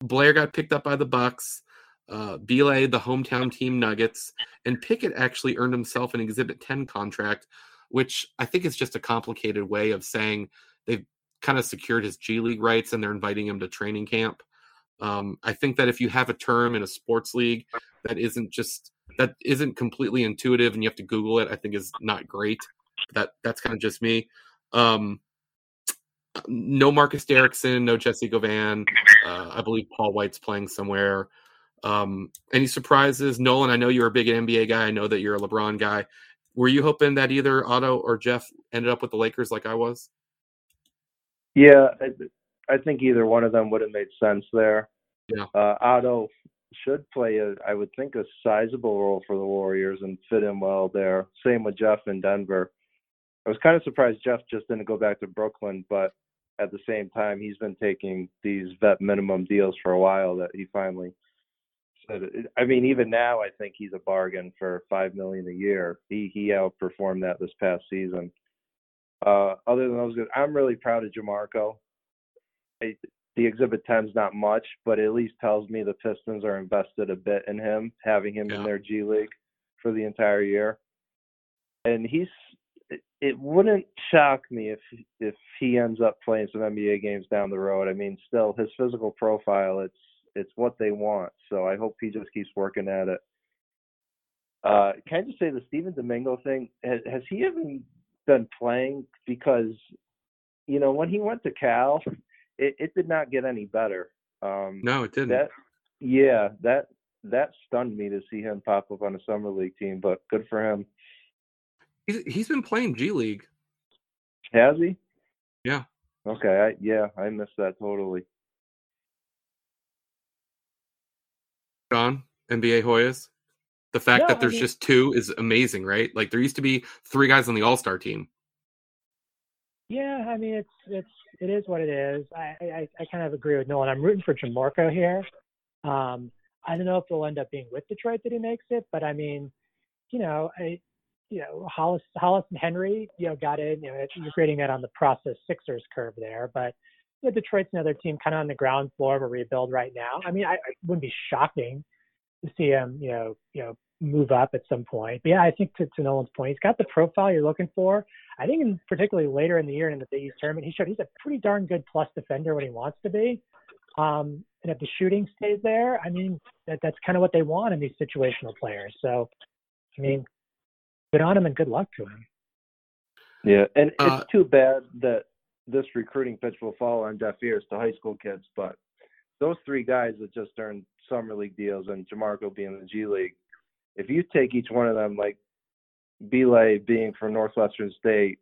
Blair got picked up by the Bucks. Uh, Bile, the hometown team Nuggets, and Pickett actually earned himself an Exhibit 10 contract, which I think is just a complicated way of saying they've kind of secured his G League rights and they're inviting him to training camp. Um, I think that if you have a term in a sports league that isn't just that isn't completely intuitive and you have to Google it, I think is not great. That that's kind of just me. Um, no Marcus Derrickson, no Jessie Govan. Uh, I believe Paul White's playing somewhere. Um, any surprises, Nolan? I know you're a big NBA guy. I know that you're a LeBron guy. Were you hoping that either Otto or Jeff ended up with the Lakers like I was?
Yeah, I, I think either one of them would have made sense there.
Yeah.
Uh, Otto should play a, I would think, a sizable role for the Warriors and fit in well there. Same with Jeff in Denver. I was kind of surprised Jeff just didn't go back to Brooklyn, but at the same time, he's been taking these vet minimum deals for a while that he finally said. I mean, even now, I think he's a bargain for five million a year. He he outperformed that this past season. Uh, other than those, I'm really proud of Jamorko. I, the Exhibit 10's not much, but at least tells me the Pistons are invested a bit in him, having him yeah. in their G League for the entire year. And he's it wouldn't shock me if if he ends up playing some NBA games down the road. I mean, still his physical profile, it's it's what they want. So I hope he just keeps working at it. Uh, can I just say the Stephen Domingo thing? Has, has he even been playing? Because you know when he went to Cal, it, it did not get any better. Um,
no, it didn't.
That, yeah, that that stunned me to see him pop up on a summer league team. But good for him.
He's he's been playing G League.
Has he?
Yeah.
Okay. I, yeah, I missed that totally.
John, NBA Hoyas. The fact
yeah,
that there's
I mean,
just two is amazing, right? Like there used to be three guys on the All Star team.
Yeah, I mean it's it's it is what it is. I I, I kind of agree with Nolan. I'm rooting for Jamorko here. Um, I don't know if he'll end up being with Detroit that he makes it, but I mean, you know, I you know, Hollis, Hollis and Henry, you know, got in. You know, you're grading that on the process Sixers curve there, but you know, Detroit's another team kind of on the ground floor of a rebuild right now. I mean, I, it wouldn't be shocking to see him, you know, you know, move up at some point. But yeah, I think to, to Nolan's point, he's got the profile you're looking for. I think, in, particularly later in the year in the Big East tournament, he showed he's a pretty darn good plus defender when he wants to be. Um, and if the shooting stays there, I mean, that, that's kind of what they want in these situational players. So, I mean, good on him and good luck to him.
Yeah, and uh, it's too bad that this recruiting pitch will fall on deaf ears to high school kids, but those three guys that just earned summer league deals and Jamorko being in the G League, if you take each one of them, like Bile being from Northwestern State,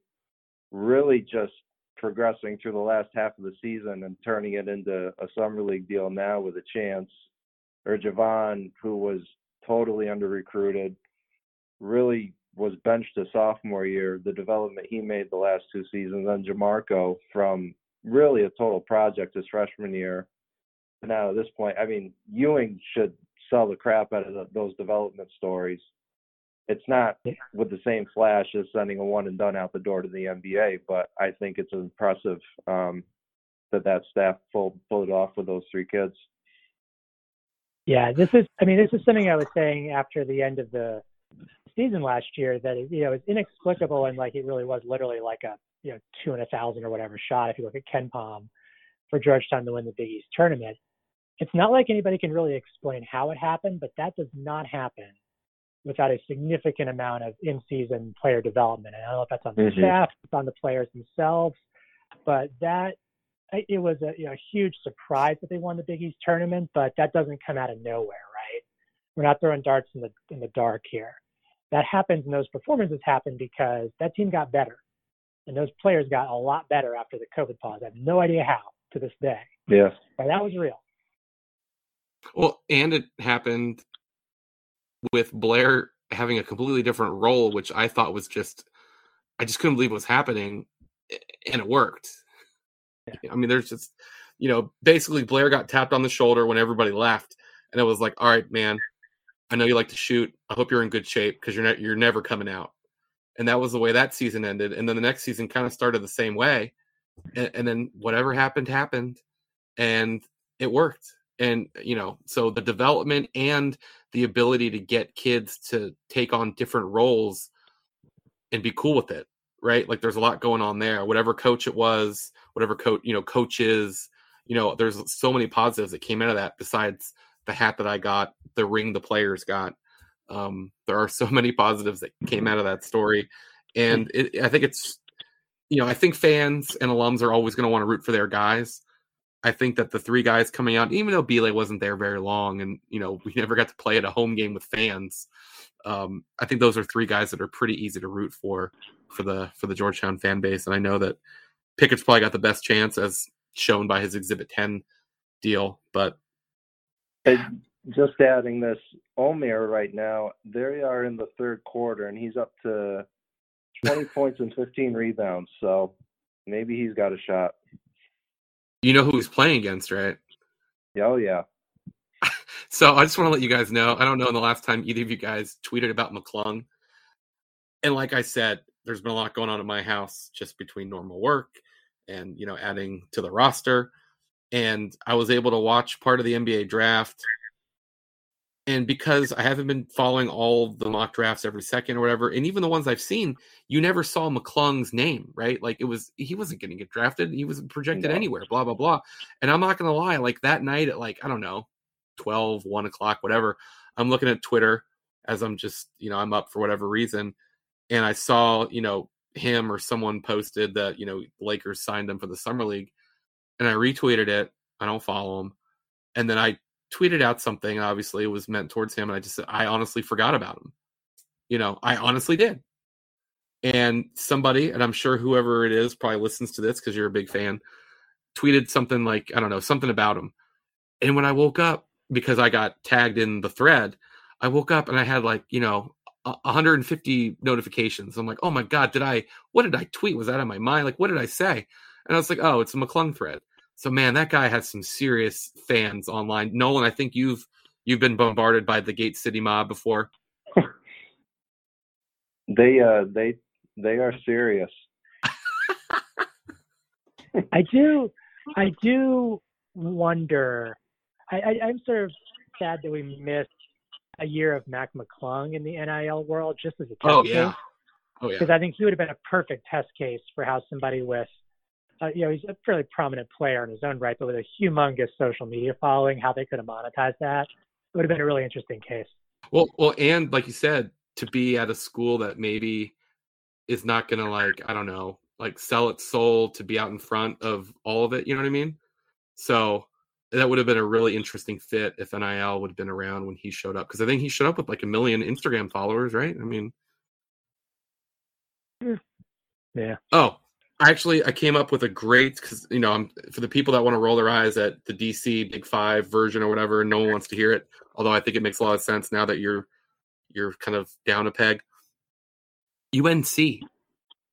really just progressing through the last half of the season and turning it into a summer league deal now with a chance, or Jahvon, who was totally under recruited, really was benched a sophomore year, the development he made the last two seasons, and Jamorko from really a total project his freshman year. Now at this point, I mean, Ewing should sell the crap out of those development stories. It's not with the same flash as sending a one and done out the door to the NBA, but I think it's impressive um, that that staff pulled pulled it off with those three kids.
Yeah, this is. I mean, this is something I was saying after the end of the season last year that is, you know, is inexplicable and like it really was literally like a, you know, two in a thousand or whatever shot if you look at KenPom for Georgetown to win the Big East tournament. It's not like anybody can really explain how it happened, but that does not happen without a significant amount of in-season player development. And I don't know if that's on the mm-hmm. staff, it's on the players themselves, but that it was a you know, huge surprise that they won the Big East tournament, but that doesn't come out of nowhere, right? We're not throwing darts in the in the dark here. That happens, and those performances happen because that team got better, and those players got a lot better after the COVID pause. I have no idea how to this day.
Yeah,
but that was real.
Well, and it happened with Blair having a completely different role, which I thought was just, I just couldn't believe was happening, and it worked. Yeah. I mean, there's just, you know, basically Blair got tapped on the shoulder when everybody left, and it was like, all right, man, I know you like to shoot. I hope you're in good shape because you're not, you're never coming out. And that was the way that season ended. And then the next season kind of started the same way, and, and then whatever happened happened, and it worked. And you know, so the development and the ability to get kids to take on different roles and be cool with it right like there's a lot going on there whatever coach it was whatever coach you know coaches you know there's so many positives that came out of that besides the hat that i got the ring the players got um, there are so many positives that came out of that story and it, i think it's you know i think fans and alums are always going to want to root for their guys I think that the three guys coming out, even though Bile wasn't there very long, and you know we never got to play at a home game with fans, um, I think those are three guys that are pretty easy to root for for the for the Georgetown fan base. And I know that Pickett's probably got the best chance, as shown by his Exhibit Ten deal. But
just adding this, Omer right now, they are in the third quarter, and he's up to 20 points and 15 rebounds. So maybe he's got a shot.
You know who he's playing against, right?
Oh yeah.
so I just want to let you guys know. I don't know in the last time either of you guys tweeted about McClung. And like I said, there's been a lot going on at my house just between normal work and you know adding to the roster. And I was able to watch part of the NBA draft and because I haven't been following all the mock drafts every second or whatever, and even the ones I've seen, you never saw McClung's name, right? Like it was he wasn't going to get drafted, he wasn't projected no. anywhere, blah blah blah. And I'm not going to lie, like that night at like I don't know, 12, 1 o'clock, whatever, I'm looking at Twitter as I'm just you know I'm up for whatever reason, and I saw you know him or someone posted that you know Lakers signed him for the summer league, and I retweeted it. I don't follow him, and then I tweeted out something. Obviously, it was meant towards him, and I just I honestly forgot about him. You know, I honestly did. And somebody, and I'm sure whoever it is probably listens to this because you're a big fan, tweeted something like I don't know something about him. And when I woke up because I got tagged in the thread, I woke up and I had like you know 150 notifications. I'm like, oh my god, did I? What did I tweet? Was that on my mind? Like, what did I say? And I was like, oh, it's a McClung thread. So man, that guy has some serious fans online. Nolan, I think you've you've been bombarded by the Gate City mob before.
they uh they they are serious.
I do I do wonder I, I I'm sort of sad that we missed a year of Mac McClung in the NIL world just as a test
oh, yeah.
case.
Oh yeah.
Because I think he would have been a perfect test case for how somebody with uh, you know, he's a fairly prominent player in his own right, but with a humongous social media following, how they could have monetized that it would have been a really interesting case.
Well, well, and like you said, to be at a school that maybe is not going to like, I don't know, like sell its soul to be out in front of all of it. You know what I mean? So that would have been a really interesting fit if NIL would have been around when he showed up. Because I think he showed up with like a million Instagram followers, right? I mean,
yeah.
Oh, actually I came up with a great because you know I'm for the people that want to roll their eyes at the DC Big Five version or whatever, no one wants to hear it. Although I think it makes a lot of sense now that you're you're kind of down a peg. UNC,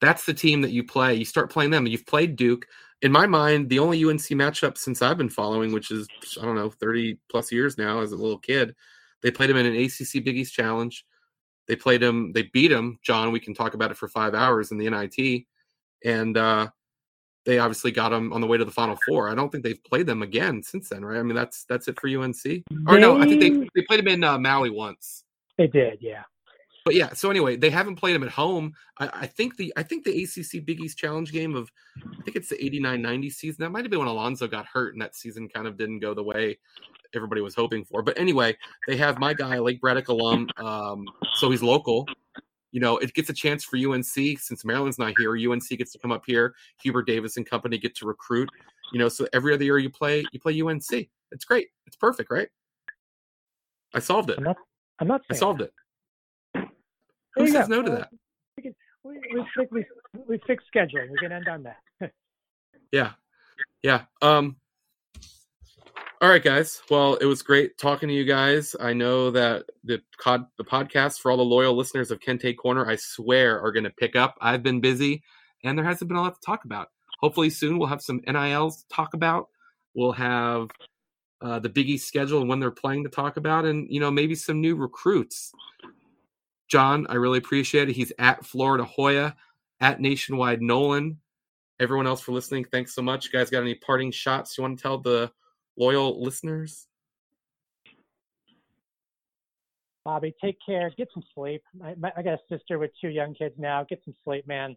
that's the team that you play. You start playing them. You've played Duke. In my mind, the only UNC matchup since I've been following, which is I don't know, thirty plus years now as a little kid, they played him in an ACC Big East Challenge. They played him. They beat him. John, we can talk about it for five hours in the NIT and uh, they obviously got them on the way to the Final Four. I don't think they've played them again since then, right? I mean, that's that's it for UNC. They, or no, I think they they played them in uh, Maui once.
They did, yeah.
but yeah. So anyway, they haven't played them at home. I, I, think the I think the ACC Big East Challenge game of I think it's the 89-90 season. That might have been when Alonzo got hurt, and that season kind of didn't go the way everybody was hoping for. But anyway, they have my guy Lake Braddock alum, um, so he's local. You know, it gets a chance for UNC since Maryland's not here. UNC gets to come up here. Hubert Davis and company get to recruit. You know, so every other year you play, you play UNC. It's great. It's perfect, right? I solved it.
I'm not. I'm not
I solved it. Who says go. no to that?
We, can, we, we, we, we fixed scheduling. We can end on that.
yeah, yeah. Um. All right, guys. Well, it was great talking to you guys. I know that the cod, the podcast for all the loyal listeners of Kente Korner, I swear, are going to pick up. I've been busy, and there hasn't been a lot to talk about. Hopefully, soon we'll have some NILs to talk about. We'll have uh, the Big East schedule and when they're playing to talk about, and you know maybe some new recruits. John, I really appreciate it. He's at Florida Hoya, at Nationwide Nolan. Everyone else for listening, thanks so much. You guys got any parting shots you want to tell the loyal listeners?
Bobby, take care. Get some sleep. I, I got a sister with two young kids now. Get some sleep, man.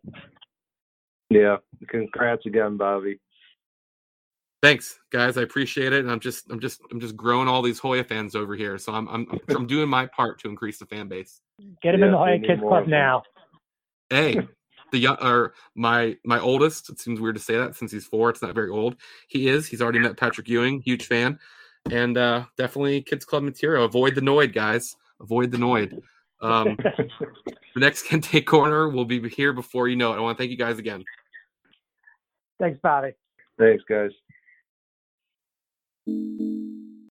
Yeah. Congrats again, Bobby.
Thanks, guys. I appreciate it. And I'm just, I'm just, I'm just growing all these Hoya fans over here. So I'm, I'm, I'm doing my part to increase the fan base.
Get him yeah, in the Hoya Kids Club now.
Hey, the young or my my oldest. It seems weird to say that since he's four. It's not very old. He is. He's already met Patrick Ewing. Huge fan, and uh, definitely Kids Club material. Avoid the Noid, guys. Avoid the Noid. Um, the next Kente Korner will be here before you know it. I want to thank you guys again.
Thanks, Bobby.
Thanks, guys.
Thank you.